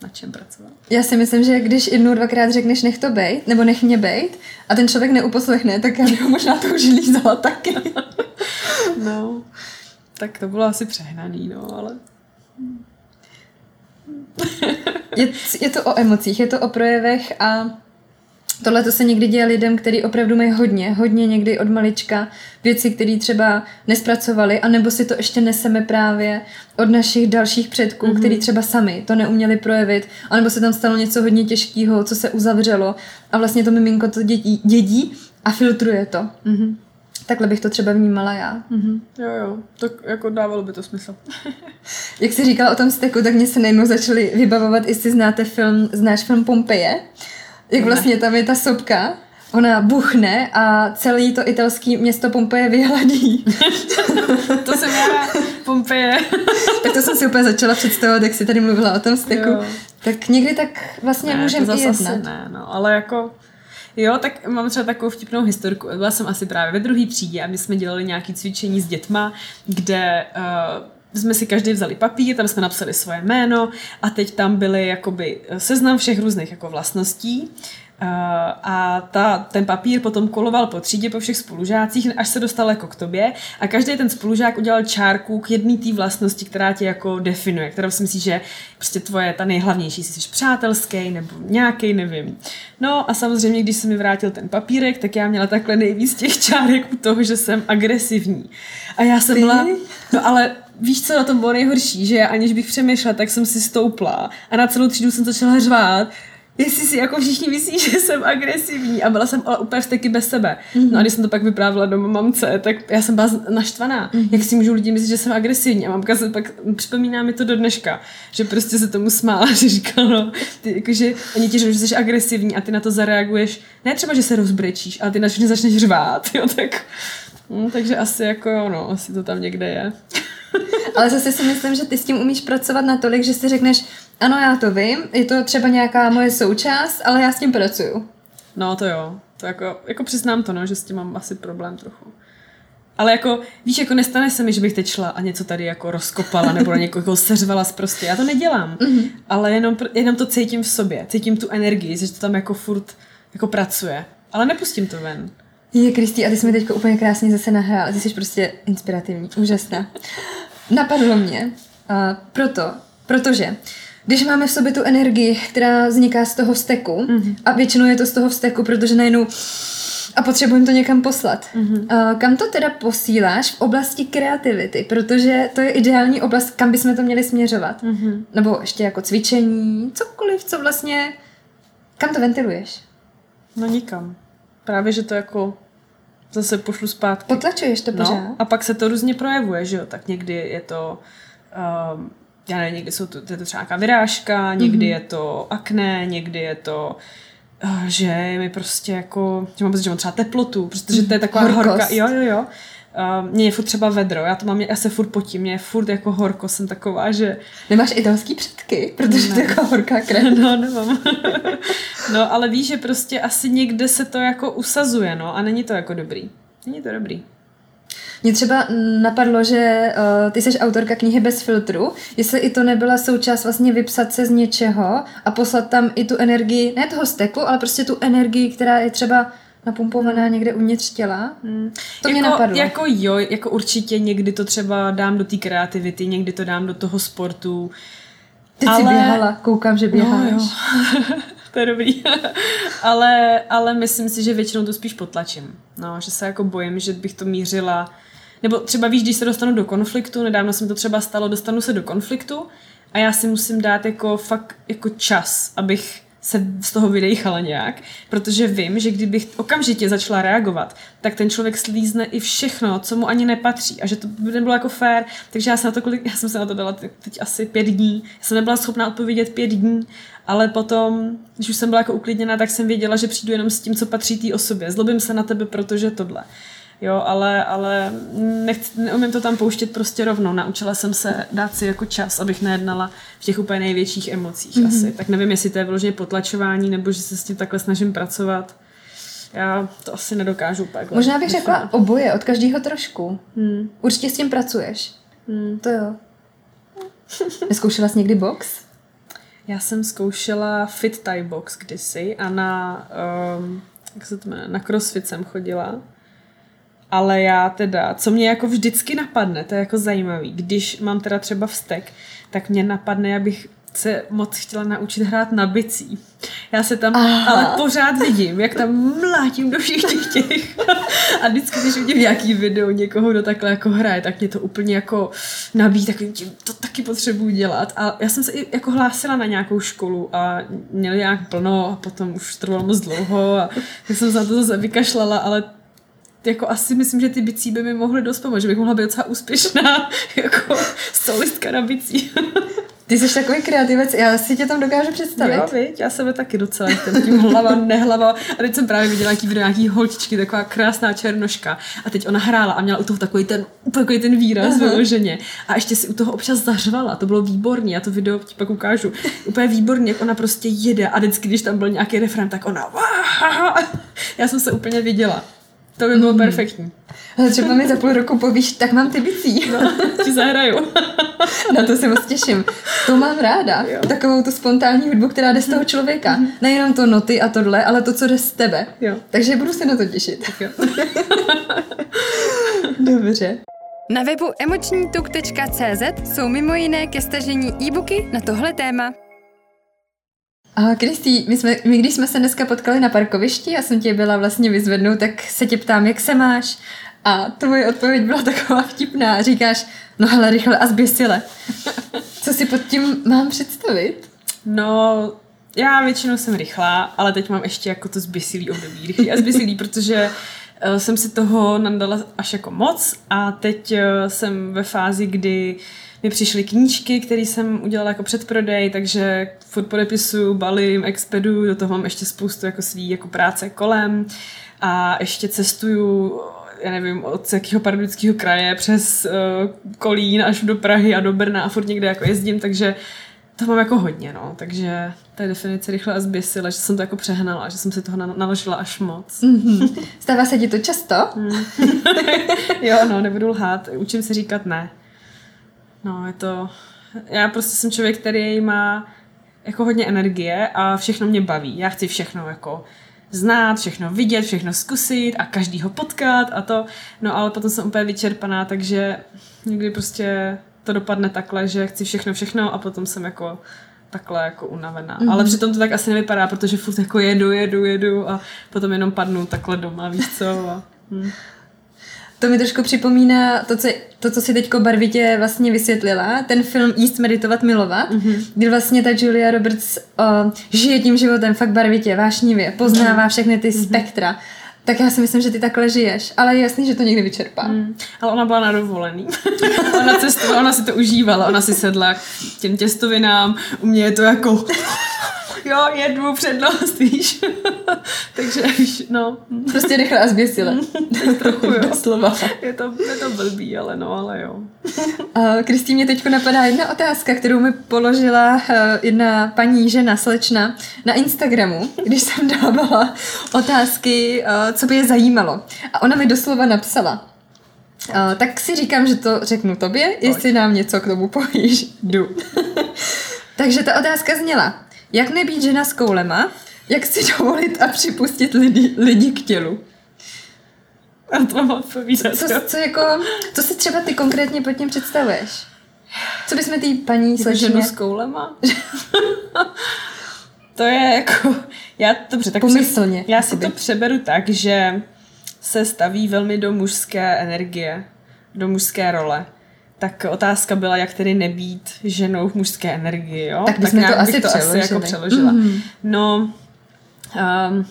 [SPEAKER 2] Na čem pracovat?
[SPEAKER 1] Já si myslím, že když jednou, dvakrát řekneš nech to bejt, nebo nech mě bejt, a ten člověk neuposlechne, tak já bych ho možná to už lízala taky.
[SPEAKER 2] no. tak to bylo asi přehnaný, no, ale...
[SPEAKER 1] je, je to o emocích, je to o projevech a Tohle to se někdy děje lidem, kteří opravdu mají hodně, hodně někdy od malička věci, které třeba nespracovali, anebo si to ještě neseme právě od našich dalších předků, mm-hmm. kteří třeba sami to neuměli projevit, anebo se tam stalo něco hodně těžkého, co se uzavřelo a vlastně to miminko to dědí, dědí a filtruje to. Mm-hmm. Takhle bych to třeba vnímala já.
[SPEAKER 2] Mm-hmm. Jo, jo, tak jako dávalo by to smysl.
[SPEAKER 1] Jak jsi říkala o tom steku, tak mě se najednou začaly vybavovat, jestli znáte film, znáš film Pompeje, jak vlastně tam je ta sopka, ona buchne a celé to italské město Pompeje vyhladí.
[SPEAKER 2] to jsem já, Pompeje.
[SPEAKER 1] tak to jsem si úplně začala představovat, jak jsi tady mluvila o tom steku. Jo. Tak někdy tak vlastně můžeme i jednat.
[SPEAKER 2] ne, no, ale jako Jo, tak mám třeba takovou vtipnou historku. Byla jsem asi právě ve druhé třídě a my jsme dělali nějaké cvičení s dětma, kde uh, jsme si každý vzali papír, tam jsme napsali svoje jméno a teď tam byly jakoby seznam všech různých jako vlastností a ta, ten papír potom koloval po třídě, po všech spolužácích, až se dostal jako k tobě a každý ten spolužák udělal čárku k jedné té vlastnosti, která tě jako definuje, kterou si myslíš, že prostě tvoje ta nejhlavnější, jsi přátelský nebo nějaký, nevím. No a samozřejmě, když se mi vrátil ten papírek, tak já měla takhle nejvíc těch čárek u toho, že jsem agresivní. A já jsem byla, no ale víš, co na tom bylo nejhorší, že aniž bych přemýšlela, tak jsem si stoupla a na celou třídu jsem začala řvát, jestli si jako všichni myslí, že jsem agresivní a byla jsem ale úplně vsteky bez sebe. Mm-hmm. No a když jsem to pak vyprávila doma mamce, tak já jsem byla naštvaná. Mm-hmm. Jak si můžou lidi myslet, že jsem agresivní? A mamka se pak připomíná mi to do dneška, že prostě se tomu smála, že říká, no, ty, jakože oni ti že jsi agresivní a ty na to zareaguješ, ne třeba, že se rozbrečíš, ale ty na začneš řvát, jo, tak, no, takže asi jako jo, no, asi to tam někde je.
[SPEAKER 1] Ale zase si myslím, že ty s tím umíš pracovat natolik, že si řekneš, ano, já to vím, je to třeba nějaká moje součást, ale já s tím pracuju.
[SPEAKER 2] No to jo, to jako, jako přiznám to, no, že s tím mám asi problém trochu. Ale jako, víš, jako nestane se mi, že bych teď šla a něco tady jako rozkopala nebo na někoho seřvala prostě. Já to nedělám. Mm-hmm. Ale jenom, jenom to cítím v sobě. Cítím tu energii, že to tam jako furt jako pracuje. Ale nepustím to ven.
[SPEAKER 1] Je, Kristý, a ty jsi mi teď úplně krásně zase nahrál. Ty jsi prostě inspirativní, úžasná. Napadlo mě, uh, proto, protože když máme v sobě tu energii, která vzniká z toho vzteku, mm-hmm. a většinou je to z toho vzteku, protože najednou a potřebujeme to někam poslat. Mm-hmm. Uh, kam to teda posíláš v oblasti kreativity? Protože to je ideální oblast, kam bychom to měli směřovat. Mm-hmm. Nebo ještě jako cvičení, cokoliv, co vlastně... Kam to ventiluješ?
[SPEAKER 2] No nikam. Právě, že to jako zase pošlu zpátky.
[SPEAKER 1] Potlačuješ to no, pořád?
[SPEAKER 2] No, a pak se to různě projevuje, že jo? Tak někdy je to... Um, já nevím, někdy jsou to, to, je to třeba nějaká vyrážka, někdy mm-hmm. je to akné, někdy je to uh, že mi prostě jako, že mám že mám třeba teplotu, protože to je taková Horkos. horka, jo, jo, jo. Uh, mně je furt třeba vedro, já to mám, já se furt potím, mě je furt jako horko, jsem taková, že...
[SPEAKER 1] Nemáš italský předky, protože ne. to je jako horká krev.
[SPEAKER 2] No, nemám. no, ale víš, že prostě asi někde se to jako usazuje, no, a není to jako dobrý. Není to dobrý.
[SPEAKER 1] Mně třeba napadlo, že uh, ty jsi autorka knihy bez filtru, jestli i to nebyla součást vlastně vypsat se z něčeho a poslat tam i tu energii, ne toho steku, ale prostě tu energii, která je třeba napumpovaná někde uvnitř těla. Hmm. To
[SPEAKER 2] jako,
[SPEAKER 1] mě napadlo.
[SPEAKER 2] Jako jo, jako určitě někdy to třeba dám do té kreativity, někdy to dám do toho sportu.
[SPEAKER 1] Ty ale... jsi běhala, koukám, že běháš. No, jo.
[SPEAKER 2] to je dobrý. ale, ale myslím si, že většinou to spíš potlačím. No, že se jako bojím, že bych to mířila nebo třeba víš, když se dostanu do konfliktu, nedávno se mi to třeba stalo, dostanu se do konfliktu a já si musím dát jako fakt jako čas, abych se z toho vydejchala nějak, protože vím, že kdybych okamžitě začala reagovat, tak ten člověk slízne i všechno, co mu ani nepatří a že to by nebylo jako fair, takže já, se na to, já jsem se na to dala teď asi pět dní, já jsem nebyla schopná odpovědět pět dní, ale potom, když už jsem byla jako uklidněná, tak jsem věděla, že přijdu jenom s tím, co patří té osobě. Zlobím se na tebe, protože tohle jo, ale, ale nechci, neumím to tam pouštět prostě rovnou. Naučila jsem se dát si jako čas, abych nejednala v těch úplně největších emocích mm-hmm. asi. Tak nevím, jestli to je vyloženě potlačování, nebo že se s tím takhle snažím pracovat. Já to asi nedokážu úplně.
[SPEAKER 1] Možná bych řekla oboje, od každého trošku. Hmm. Určitě s tím pracuješ. Hmm. To jo. Neskoušela jsi někdy box?
[SPEAKER 2] Já jsem zkoušela Fit Thai Box kdysi a na, um, jak se to jmenuje, na CrossFit jsem chodila ale já teda, co mě jako vždycky napadne, to je jako zajímavý, když mám teda třeba vztek, tak mě napadne, abych se moc chtěla naučit hrát na bicí. Já se tam Aha. ale pořád vidím, jak tam mlátím do všech těch těch. A vždycky, když vidím nějaký video někoho, kdo takhle jako hraje, tak mě to úplně jako nabíjí takovým tím, to taky potřebuji dělat. A já jsem se i jako hlásila na nějakou školu a měli nějak plno a potom už trvalo moc dlouho a tak jsem se na to zase vykašlala, ale jako asi myslím, že ty bicí by mi mohly dost pomoct, že bych mohla být docela úspěšná jako solistka na bicí.
[SPEAKER 1] Ty jsi takový kreativec, já si tě tam dokážu představit.
[SPEAKER 2] Jo, viď? já sebe taky docela jsem tím hlava, nehlava. A teď jsem právě viděla nějaký video nějaký holčičky, taková krásná černoška. A teď ona hrála a měla u toho takový ten, takový ten výraz uh-huh. vyloženě. A ještě si u toho občas zařvala, to bylo výborný, já to video ti pak ukážu. Úplně výborný, jak ona prostě jede a vždycky, když tam byl nějaký refrén, tak ona Já jsem se úplně viděla. To by bylo mm. perfektní.
[SPEAKER 1] Ale třeba mi za půl roku povíš, tak mám ty bicí.
[SPEAKER 2] No, ti zahraju.
[SPEAKER 1] Na to se moc těším. To mám ráda. Jo. Takovou tu spontánní hudbu, která jde z toho člověka. Mm-hmm. Nejenom to noty a tohle, ale to, co jde z tebe. Jo. Takže budu se na to těšit. Tak jo. Dobře. Na webu emočnítuk.cz jsou mimo jiné ke stažení e-booky na tohle téma. Kristý, my, jsme, my když jsme se dneska potkali na parkovišti a jsem tě byla vlastně vyzvednout, tak se tě ptám, jak se máš? A tvoje odpověď byla taková vtipná. Říkáš, no hele, rychle a zběsile. Co si pod tím mám představit?
[SPEAKER 2] No, já většinou jsem rychlá, ale teď mám ještě jako to zběsilý období. Rychlý a zběsilý, protože uh, jsem si toho nadala až jako moc a teď uh, jsem ve fázi, kdy mi přišly knížky, které jsem udělala jako předprodej, takže furt podepisuju, balím, expedu, do toho mám ještě spoustu jako svý jako práce kolem a ještě cestuju já nevím, od jakého pardubického kraje přes uh, Kolín až do Prahy a do Brna a furt někde jako jezdím, takže to mám jako hodně, no, takže je definice rychle a zběsila, že jsem to jako přehnala, že jsem si toho naložila až moc.
[SPEAKER 1] Mm-hmm. Stává se ti to často? Mm.
[SPEAKER 2] jo, no, nebudu lhát, učím se říkat ne. No, je to... Já prostě jsem člověk, který má jako hodně energie a všechno mě baví. Já chci všechno jako znát, všechno vidět, všechno zkusit a každýho potkat a to. No ale potom jsem úplně vyčerpaná, takže někdy prostě to dopadne takhle, že chci všechno, všechno a potom jsem jako takhle jako unavená. Mm-hmm. Ale přitom to tak asi nevypadá, protože furt jako jedu, jedu, jedu a potom jenom padnu takhle doma, víš co. A, hm.
[SPEAKER 1] To mi trošku připomíná to, co, to, co si teďko barvitě vlastně vysvětlila, ten film Jíst, meditovat, milovat, mm-hmm. kdy vlastně ta Julia Roberts o, žije tím životem fakt barvitě, vášnivě, poznává mhm. všechny ty mm-hmm. spektra. Tak já si myslím, že ty takhle žiješ, ale je jasný, že to někdy vyčerpá. Mm.
[SPEAKER 2] Ale ona byla na dovolený. ona cestovala, ona si to užívala, ona si sedla k těm těstovinám, u mě je to jako jo, jedu přednost, víš. Takže víš, no.
[SPEAKER 1] Prostě rychle a zběsile.
[SPEAKER 2] Trochu, jo. slova. Je to, je to blbý, ale no, ale jo.
[SPEAKER 1] Kristý, mě teď napadá jedna otázka, kterou mi položila eh, jedna paní žena, slečna, na Instagramu, když jsem dávala otázky, eh, co by je zajímalo. A ona mi doslova napsala, Uh, tak si říkám, že to řeknu tobě, Pojď. jestli nám něco k tomu povíš. Jdu. Takže ta otázka zněla, jak nebýt žena s koulema? Jak si dovolit a připustit lidi, lidi k tělu?
[SPEAKER 2] A to mám odpovídat.
[SPEAKER 1] Co, co, jako, co si třeba ty konkrétně pod tím představuješ? Co bychom ty paní
[SPEAKER 2] slečně... ženu s koulema? to je jako... Já, dobře, tak
[SPEAKER 1] Pomyslně.
[SPEAKER 2] Já si to přeberu tak, že se staví velmi do mužské energie, do mužské role tak otázka byla, jak tedy nebýt ženou v mužské energii, jo?
[SPEAKER 1] Tak, tak nějak to asi, to
[SPEAKER 2] asi jako přeložila. Mm-hmm. No, um,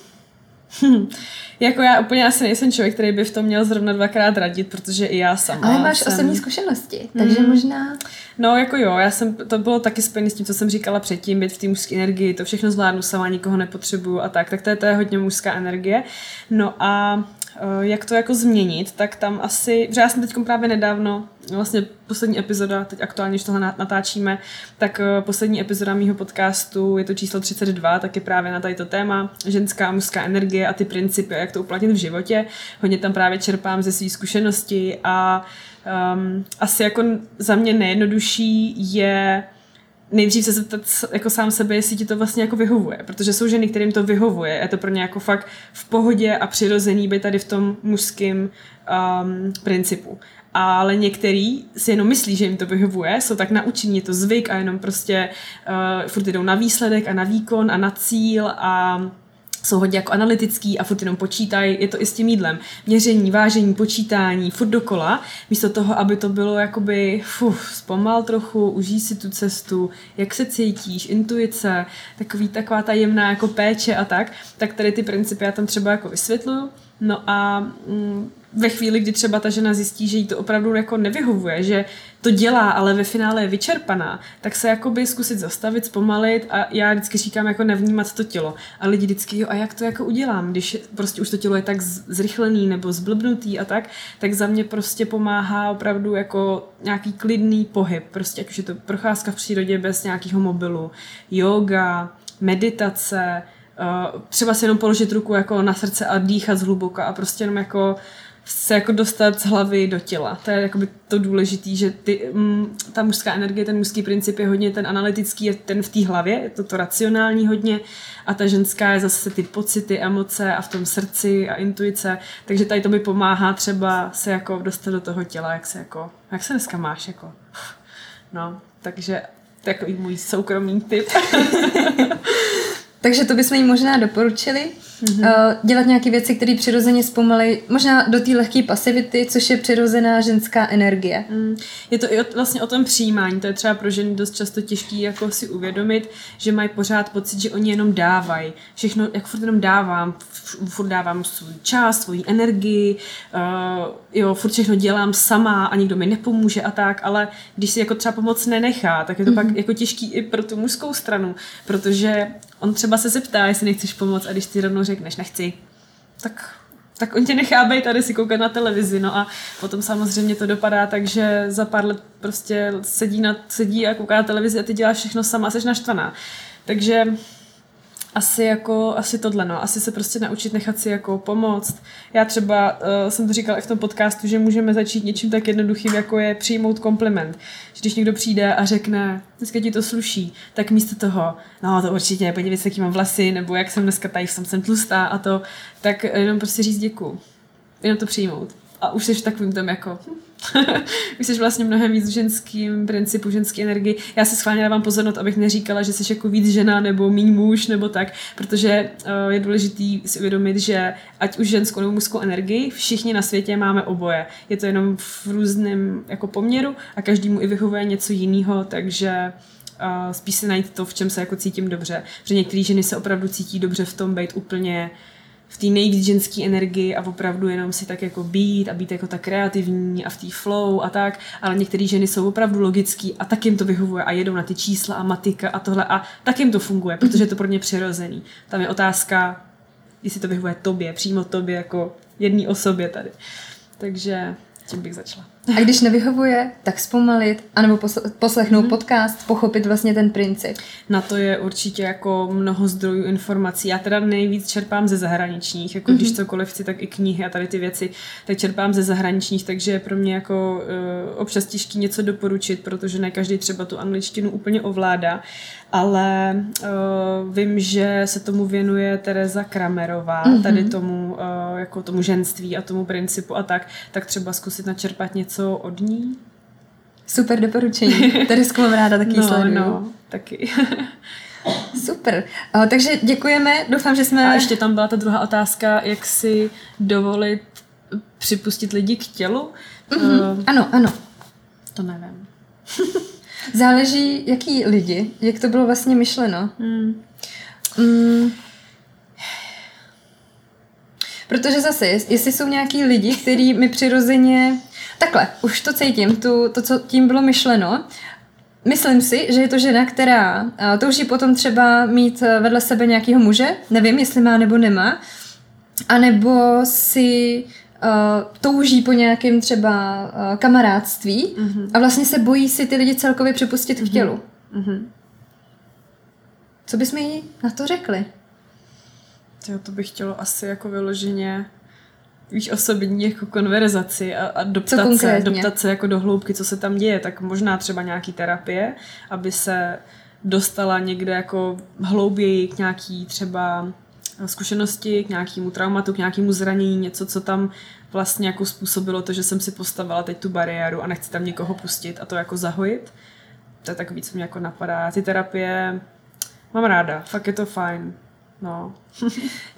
[SPEAKER 2] hm, jako já úplně asi nejsem člověk, který by v tom měl zrovna dvakrát radit, protože i já sama
[SPEAKER 1] Ale máš jsem... osobní zkušenosti, takže mm, možná...
[SPEAKER 2] No jako jo, já jsem, to bylo taky spojené s tím, co jsem říkala předtím, být v té mužské energii, to všechno zvládnu sama, nikoho nepotřebuju a tak, tak to je, to je hodně mužská energie. No a jak to jako změnit, tak tam asi, že já jsem teď právě nedávno, vlastně poslední epizoda, teď aktuálně, když tohle natáčíme, tak eh, poslední epizoda mýho podcastu, je to číslo 32, tak je právě na tady to téma, ženská a mužská energie a ty principy, jak to uplatnit v životě. Hodně tam právě čerpám ze své zkušenosti a um, asi jako za mě nejjednodušší je nejdřív se zeptat jako sám sebe, jestli ti to vlastně jako vyhovuje, protože jsou ženy, kterým to vyhovuje, je to pro ně jako fakt v pohodě a přirozený být tady v tom mužském um, principu. Ale některý si jenom myslí, že jim to vyhovuje, jsou tak naučení, je to zvyk a jenom prostě uh, furt jdou na výsledek a na výkon a na cíl a jsou hodně jako analytický a furt jenom počítají, je to i s tím jídlem. Měření, vážení, počítání, furt dokola, místo toho, aby to bylo jakoby, fuf, zpomal trochu, užij si tu cestu, jak se cítíš, intuice, takový, taková ta jemná jako péče a tak, tak tady ty principy já tam třeba jako vysvětluju. No a mm, ve chvíli, kdy třeba ta žena zjistí, že jí to opravdu jako nevyhovuje, že to dělá, ale ve finále je vyčerpaná, tak se jakoby zkusit zastavit, zpomalit a já vždycky říkám jako nevnímat to tělo. A lidi vždycky, jo, a jak to jako udělám, když prostě už to tělo je tak zrychlený nebo zblbnutý a tak, tak za mě prostě pomáhá opravdu jako nějaký klidný pohyb, prostě ať už je to procházka v přírodě bez nějakého mobilu, yoga, meditace, uh, třeba si jenom položit ruku jako na srdce a dýchat zhluboka a prostě jenom jako se jako dostat z hlavy do těla. To je jakoby to důležité, že ty, mm, ta mužská energie, ten mužský princip je hodně ten analytický, je ten v té hlavě, je to to racionální hodně a ta ženská je zase ty pocity, emoce a v tom srdci a intuice, takže tady to mi pomáhá třeba se jako dostat do toho těla, jak se jako, jak se dneska máš jako. No, takže takový můj soukromý tip.
[SPEAKER 1] takže to bychom jí možná doporučili. Mm-hmm. dělat nějaké věci, které přirozeně zpomalí, možná do té lehké pasivity, což je přirozená ženská energie. Mm.
[SPEAKER 2] Je to i o, vlastně o tom přijímání, to je třeba pro ženy dost často těžké jako si uvědomit, že mají pořád pocit, že oni jenom dávají. Všechno, jak furt jenom dávám, furt dávám svůj čas, svoji energii, uh, jo, furt všechno dělám sama a nikdo mi nepomůže a tak, ale když si jako třeba pomoc nenechá, tak je to mm-hmm. pak jako těžký i pro tu mužskou stranu, protože on třeba se zeptá, jestli nechceš pomoct a když ty rovnou řekneš nechci, tak tak on tě nechá být tady si koukat na televizi, no a potom samozřejmě to dopadá tak, že za pár let prostě sedí, na, sedí a kouká na televizi a ty děláš všechno sama a jsi naštvaná. Takže asi jako, asi tohle, no. Asi se prostě naučit nechat si jako pomoct. Já třeba uh, jsem to říkala i v tom podcastu, že můžeme začít něčím tak jednoduchým, jako je přijmout kompliment. Že když někdo přijde a řekne, dneska ti to sluší, tak místo toho, no to určitě, podívej se, jaký mám vlasy, nebo jak jsem dneska tady, jsem, jsem tlustá a to, tak jenom prostě říct děkuju. Jenom to přijmout. A už jsi v takovým tam jako, už jsi vlastně mnohem víc ženským principu, ženské energii. Já si schválně dávám pozornost, abych neříkala, že jsi jako víc žena nebo míň muž nebo tak, protože uh, je důležitý si uvědomit, že ať už ženskou nebo mužskou energii, všichni na světě máme oboje. Je to jenom v různém jako poměru a každému i vyhovuje něco jiného, takže uh, spíš se najít to, v čem se jako cítím dobře. Protože některé ženy se opravdu cítí dobře v tom být úplně v té nejvíc ženské energii a opravdu jenom si tak jako být a být jako tak kreativní a v té flow a tak, ale některé ženy jsou opravdu logický a tak jim to vyhovuje a jedou na ty čísla a matika a tohle a tak jim to funguje, protože je to pro ně přirozený. Tam je otázka, jestli to vyhovuje tobě, přímo tobě jako jedné osobě tady. Takže tím bych začala.
[SPEAKER 1] A když nevyhovuje, tak zpomalit, anebo poslechnout mm-hmm. podcast, pochopit vlastně ten princip.
[SPEAKER 2] Na to je určitě jako mnoho zdrojů informací. Já teda nejvíc čerpám ze zahraničních, jako mm-hmm. když cokoliv chci, tak i knihy a tady ty věci, tak čerpám ze zahraničních, takže je pro mě jako uh, občas těžký něco doporučit, protože ne každý třeba tu angličtinu úplně ovládá ale uh, vím, že se tomu věnuje Tereza Kramerová, mm-hmm. tady tomu, uh, jako tomu ženství a tomu principu a tak, tak třeba zkusit načerpat něco od ní.
[SPEAKER 1] Super doporučení. Teresku mám ráda taky
[SPEAKER 2] no, sleduju. No, taky.
[SPEAKER 1] Super. Uh, takže děkujeme, doufám, že jsme...
[SPEAKER 2] A ještě tam byla ta druhá otázka, jak si dovolit připustit lidi k tělu.
[SPEAKER 1] Mm-hmm. Uh, ano, ano.
[SPEAKER 2] To nevím.
[SPEAKER 1] Záleží, jaký lidi, jak to bylo vlastně myšleno. Hmm. Mm. Protože zase, jestli jsou nějaký lidi, kteří mi přirozeně... Takhle, už to cítím, tu, to, co tím bylo myšleno. Myslím si, že je to žena, která touží potom třeba mít vedle sebe nějakého muže, nevím, jestli má nebo nemá, anebo si uh, touží po nějakém třeba uh, kamarádství mm-hmm. a vlastně se bojí si ty lidi celkově připustit mm-hmm. k tělu. Mm-hmm. Co bychom jí na to řekli?
[SPEAKER 2] Jo, to bych chtělo asi jako vyloženě víš, osobní jako konverzaci a, a doptat, se, doptat se jako do hloubky, co se tam děje, tak možná třeba nějaký terapie, aby se dostala někde jako hlouběji k nějaký třeba zkušenosti, k nějakému traumatu, k nějakému zranění, něco, co tam vlastně jako způsobilo to, že jsem si postavila teď tu bariéru a nechci tam někoho pustit a to jako zahojit. To je tak víc, co mě jako napadá. Ty terapie mám ráda, fakt je to fajn. No.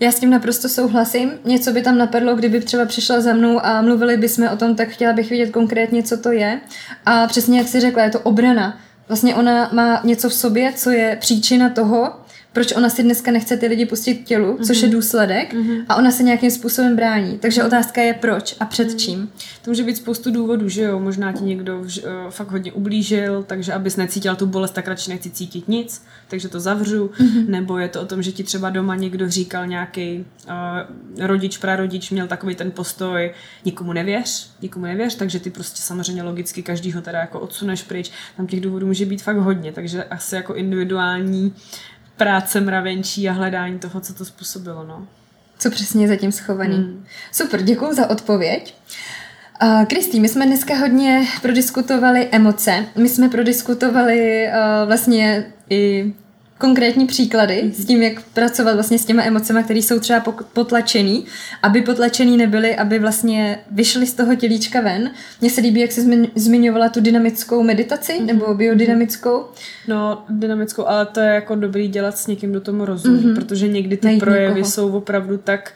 [SPEAKER 1] Já s tím naprosto souhlasím. Něco by tam napadlo, kdyby třeba přišla za mnou a mluvili bychom o tom, tak chtěla bych vidět konkrétně, co to je. A přesně jak jsi řekla, je to obrana. Vlastně ona má něco v sobě, co je příčina toho, proč ona si dneska nechce ty lidi pustit k tělu, mm-hmm. což je mhm. důsledek, mm-hmm. a ona se nějakým způsobem brání. Takže otázka je proč a před mm-hmm. čím.
[SPEAKER 2] To může být spoustu důvodů, že jo, možná ti někdo uh, fakt hodně ublížil, takže abys necítil tu bolest, tak radši nechci cítit nic, takže to zavřu, mm-hmm. nebo je to o tom, že ti třeba doma někdo říkal nějaký uh, rodič, prarodič měl takový ten postoj, nikomu nevěř, nikomu nevěř, takže ty prostě samozřejmě logicky každýho teda jako odsuneš pryč. Tam těch důvodů může být fakt hodně, takže asi jako individuální práce mravenčí a hledání toho, co to způsobilo. No.
[SPEAKER 1] Co přesně je zatím schovaný. Hmm. Super, děkuji za odpověď. Uh, Kristý, my jsme dneska hodně prodiskutovali emoce. My jsme prodiskutovali uh, vlastně i konkrétní příklady mm-hmm. s tím, jak pracovat vlastně s těma emocemi, které jsou třeba potlačený, aby potlačený nebyly, aby vlastně vyšly z toho tělíčka ven. Mně se líbí, jak jsi zmiňovala tu dynamickou meditaci mm-hmm. nebo biodynamickou.
[SPEAKER 2] No, dynamickou, ale to je jako dobrý dělat s někým, kdo tomu rozumí, mm-hmm. protože někdy ty Najít projevy někoho. jsou opravdu tak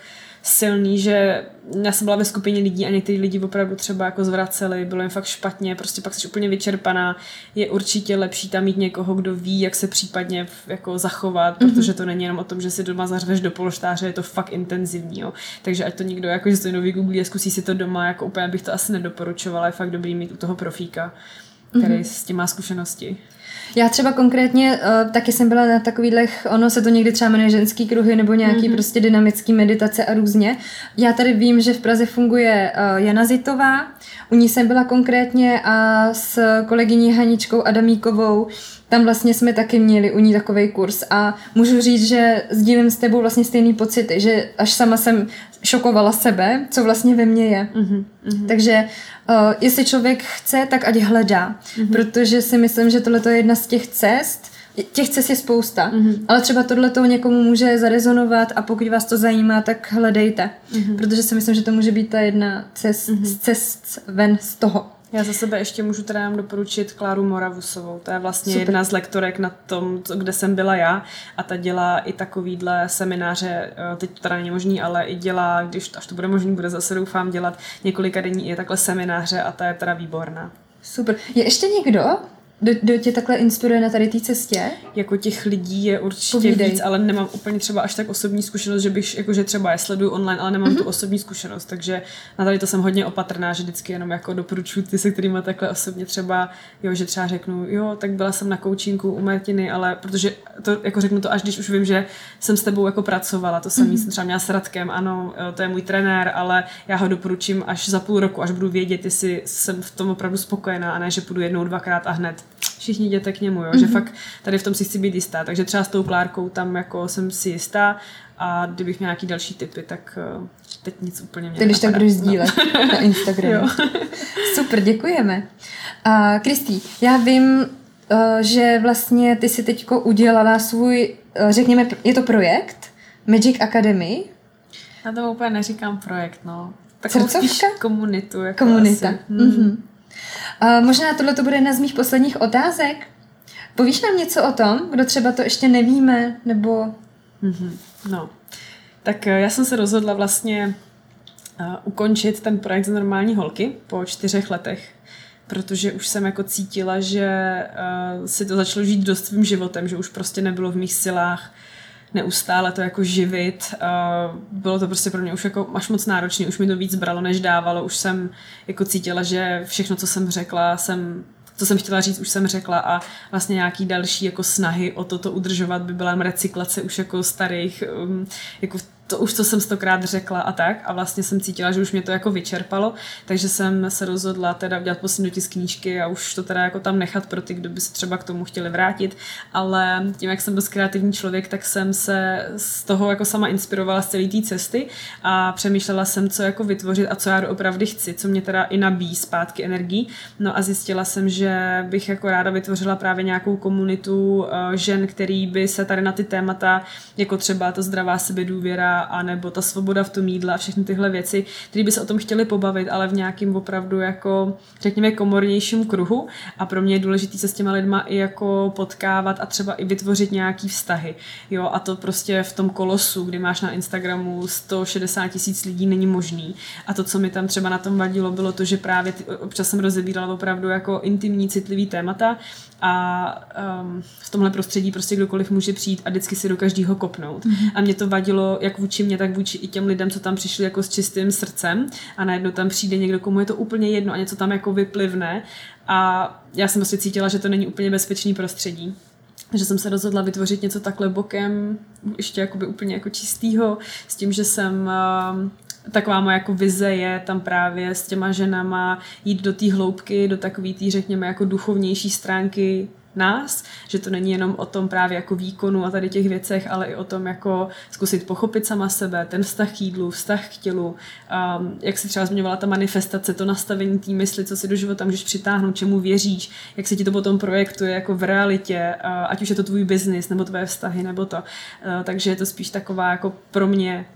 [SPEAKER 2] silný, že já jsem byla ve skupině lidí a někteří lidi opravdu třeba jako zvraceli, bylo jim fakt špatně, prostě pak jsi úplně vyčerpaná. Je určitě lepší tam mít někoho, kdo ví, jak se případně jako zachovat, mm-hmm. protože to není jenom o tom, že si doma zařveš do polštáře, je to fakt intenzivní. Jo. Takže ať to někdo jako, že to nový Google a zkusí si to doma, jako úplně bych to asi nedoporučovala, je fakt dobrý mít u toho profíka, který mm-hmm. s tím má zkušenosti.
[SPEAKER 1] Já třeba konkrétně uh, taky jsem byla na takových, ono se to někdy třeba jmenuje ženský kruhy nebo nějaký mm-hmm. prostě dynamický meditace a různě. Já tady vím, že v Praze funguje uh, Jana Zitová, u ní jsem byla konkrétně a s kolegyní Haničkou Adamíkovou tam vlastně jsme taky měli u ní takový kurz a můžu říct, že sdílím s tebou vlastně stejný pocity, že až sama jsem šokovala sebe, co vlastně ve mně je. Mm-hmm. Takže uh, jestli člověk chce, tak ať hledá, mm-hmm. protože si myslím, že tohle je jedna z těch cest, Těch cest je spousta, mm-hmm. ale třeba tohle to někomu může zarezonovat a pokud vás to zajímá, tak hledejte, mm-hmm. protože si myslím, že to může být ta jedna cest, mm-hmm. cest ven z toho.
[SPEAKER 2] Já za sebe ještě můžu teda nám doporučit Kláru Moravusovou. To je vlastně Super. jedna z lektorek na tom, kde jsem byla já a ta dělá i takovýhle semináře, eh, teď to teda není možný, ale i dělá, když až to bude možný, bude zase doufám dělat několika denní i takhle semináře a ta je teda výborná.
[SPEAKER 1] Super. Je ještě někdo, kdo, kdo tě takhle inspiruje na tady té cestě?
[SPEAKER 2] Jako těch lidí je určitě Povídej. víc, ale nemám úplně třeba až tak osobní zkušenost, že bych, jakože třeba je sleduju online, ale nemám mm-hmm. tu osobní zkušenost, takže na tady to jsem hodně opatrná, že vždycky jenom jako doporučuji ty, se kterými takhle osobně třeba, jo, že třeba řeknu, jo, tak byla jsem na koučinku u Martiny, ale protože to jako řeknu to až když už vím, že jsem s tebou jako pracovala, to jsem mm-hmm. jsem třeba měla s Radkem, ano, to je můj trenér, ale já ho doporučím až za půl roku, až budu vědět, jestli jsem v tom opravdu spokojená a ne, že půjdu jednou, dvakrát a hned všichni jděte k němu, jo? Mm-hmm. že mhm. fakt tady v tom si chci být jistá. Takže třeba s tou Klárkou tam jako jsem si jistá a kdybych měla nějaký další typy, tak uh, teď nic úplně mě
[SPEAKER 1] když tak budeš sdílet no. na Instagramu. Super, děkujeme. Uh, Kristý, já vím, uh, že vlastně ty si teďko udělala svůj, uh, řekněme, je to projekt Magic Academy.
[SPEAKER 2] Já to úplně neříkám projekt, no. Takovou spíš komunitu. Jako
[SPEAKER 1] Komunita. Asi. Hmm. Mm-hmm. Uh, možná tohle to bude jedna z mých posledních otázek. Povíš nám něco o tom, kdo třeba to ještě nevíme, nebo...
[SPEAKER 2] Mm-hmm. No, tak eh, já jsem se rozhodla vlastně uh, ukončit ten projekt z normální holky po čtyřech letech, protože už jsem jako cítila, že uh, si to začalo žít dost svým životem, že už prostě nebylo v mých silách neustále to jako živit. Bylo to prostě pro mě už jako až moc náročné, už mi to víc bralo, než dávalo. Už jsem jako cítila, že všechno, co jsem řekla, jsem co jsem chtěla říct, už jsem řekla a vlastně nějaký další jako snahy o toto udržovat by byla recyklace už jako starých um, jako to už, co jsem stokrát řekla a tak. A vlastně jsem cítila, že už mě to jako vyčerpalo, takže jsem se rozhodla teda udělat poslední tisk knížky a už to teda jako tam nechat pro ty, kdo by se třeba k tomu chtěli vrátit, ale tím, jak jsem dost kreativní člověk, tak jsem se z toho jako sama inspirovala z celé té cesty a přemýšlela jsem, co jako vytvořit a co já opravdu chci, co mě teda i nabíjí zpátky energii. No a zjistila jsem, že bych jako ráda vytvořila právě nějakou komunitu uh, žen, který by se tady na ty témata, jako třeba ta zdravá sebedůvěra, anebo ta svoboda v tom jídle a všechny tyhle věci, které by se o tom chtěli pobavit, ale v nějakým opravdu jako, řekněme, komornějším kruhu. A pro mě je důležité se s těma lidma i jako potkávat a třeba i vytvořit nějaký vztahy. Jo, a to prostě v tom kolosu, kdy máš na Instagramu 160 tisíc lidí, není možný. A to, co mi tam třeba na tom vadilo, bylo to, že právě občas jsem rozebírala opravdu jako intimní, citlivý témata a um, v tomhle prostředí prostě kdokoliv může přijít a vždycky si do každého kopnout. Mm-hmm. A mě to vadilo jak vůči mě, tak vůči i těm lidem, co tam přišli jako s čistým srdcem a najednou tam přijde někdo, komu je to úplně jedno a něco tam jako vyplivne a já jsem prostě cítila, že to není úplně bezpečný prostředí že jsem se rozhodla vytvořit něco takhle bokem, ještě jakoby úplně jako čistýho, s tím, že jsem um, taková moje jako vize je tam právě s těma ženama jít do té hloubky, do takový té, řekněme, jako duchovnější stránky nás, že to není jenom o tom právě jako výkonu a tady těch věcech, ale i o tom jako zkusit pochopit sama sebe, ten vztah k jídlu, vztah k tělu, um, jak se třeba zmiňovala ta manifestace, to nastavení té mysli, co si do života můžeš přitáhnout, čemu věříš, jak se ti to potom projektuje jako v realitě, uh, ať už je to tvůj biznis, nebo tvoje vztahy, nebo to. Uh, takže je to spíš taková jako pro mě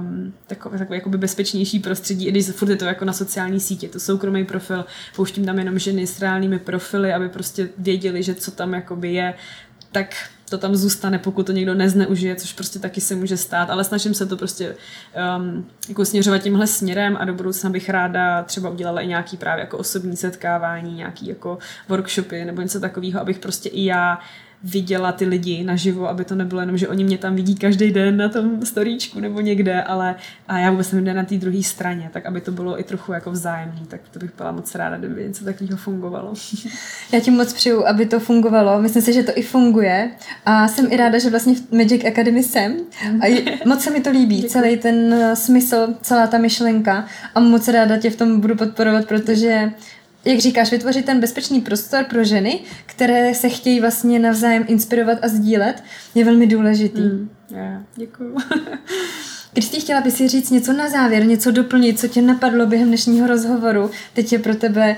[SPEAKER 2] um, takové, takové jakoby bezpečnější prostředí, i když furt je to jako na sociální sítě, to soukromý profil, pouštím tam jenom ženy s reálnými profily, aby prostě věděli, že co tam jakoby je, tak to tam zůstane, pokud to někdo nezneužije, což prostě taky se může stát, ale snažím se to prostě um, jako směřovat tímhle směrem a do budoucna bych ráda třeba udělala i nějaký právě jako osobní setkávání, nějaký jako workshopy nebo něco takového, abych prostě i já viděla ty lidi naživo, aby to nebylo jenom, že oni mě tam vidí každý den na tom storíčku nebo někde, ale a já vůbec nevím, na té druhé straně, tak aby to bylo i trochu jako vzájemný, tak to bych byla moc ráda, kdyby něco takového fungovalo.
[SPEAKER 1] Já ti moc přeju, aby to fungovalo. Myslím si, že to i funguje a jsem i ráda, že vlastně v Magic Academy jsem a moc se mi to líbí, Děkuji. celý ten smysl, celá ta myšlenka a moc ráda tě v tom budu podporovat, protože jak říkáš, vytvořit ten bezpečný prostor pro ženy, které se chtějí vlastně navzájem inspirovat a sdílet, je velmi důležitý. Mm,
[SPEAKER 2] yeah, děkuju.
[SPEAKER 1] Kristý, chtěla by si říct něco na závěr, něco doplnit, co tě napadlo během dnešního rozhovoru. Teď je pro tebe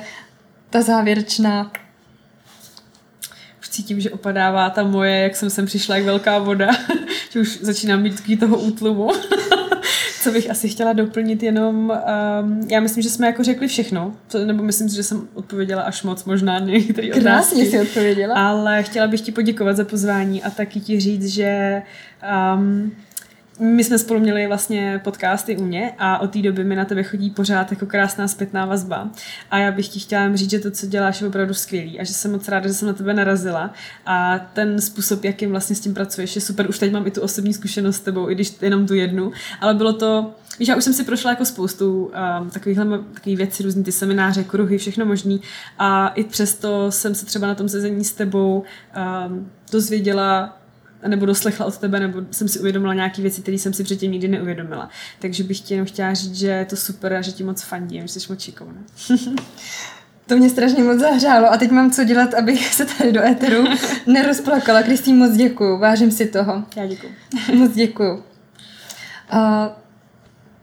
[SPEAKER 1] ta závěrečná
[SPEAKER 2] už cítím, že opadává ta moje, jak jsem sem přišla, jak velká voda, že už začínám mít takový toho útlumu. Co bych asi chtěla doplnit jenom, um, já myslím, že jsme jako řekli všechno, nebo myslím si, že jsem odpověděla až moc možná některé
[SPEAKER 1] otázky. Krásně si odpověděla.
[SPEAKER 2] Ale chtěla bych ti poděkovat za pozvání a taky ti říct, že um, my jsme spolu měli vlastně podcasty u mě a od té doby mi na tebe chodí pořád jako krásná zpětná vazba. A já bych ti chtěla říct, že to, co děláš, je opravdu skvělý a že jsem moc ráda, že jsem na tebe narazila. A ten způsob, jakým vlastně s tím pracuješ, je super. Už teď mám i tu osobní zkušenost s tebou, i když jenom tu jednu, ale bylo to Víš, já už jsem si prošla jako spoustu um, takovýchhle takových věcí, různý ty semináře, kruhy, všechno možný a i přesto jsem se třeba na tom sezení s tebou um, dozvěděla nebo doslechla od tebe, nebo jsem si uvědomila nějaké věci, které jsem si předtím nikdy neuvědomila. Takže bych ti jenom chtěla říct, že je to super a že ti moc fandím, že jsi moc šikovná.
[SPEAKER 1] To mě strašně moc zahřálo a teď mám co dělat, abych se tady do éteru nerozplakala. Kristýn, moc děkuju, vážím si toho.
[SPEAKER 2] Já děkuju.
[SPEAKER 1] Moc děkuju. Uh,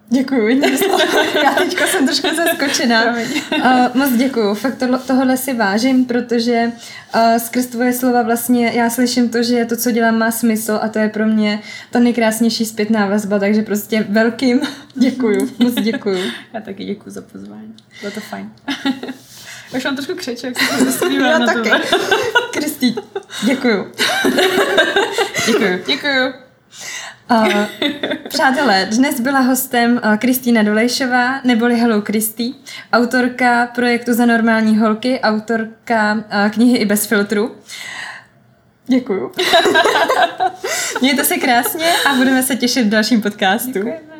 [SPEAKER 1] Děkuji. Já teďka jsem trošku zaskočená. Uh, moc děkuji. Fakt to, tohle si vážím, protože uh, skrz tvoje slova vlastně já slyším to, že to, co dělám, má smysl a to je pro mě ta nejkrásnější zpětná vazba, takže prostě velkým děkuji. Moc děkuji.
[SPEAKER 2] Já taky děkuji za pozvání. Bylo to fajn. Už mám trošku křeče, jak se
[SPEAKER 1] Já na taky. Kristý, děkuju.
[SPEAKER 2] děkuju. Děkuju.
[SPEAKER 1] Uh, přátelé, dnes byla hostem uh, Kristýna Dolejšová, neboli Hello Kristý, autorka projektu Za normální holky, autorka uh, knihy I bez filtru. Děkuju. Mějte se krásně a budeme se těšit v dalším podcastu. Děkujeme.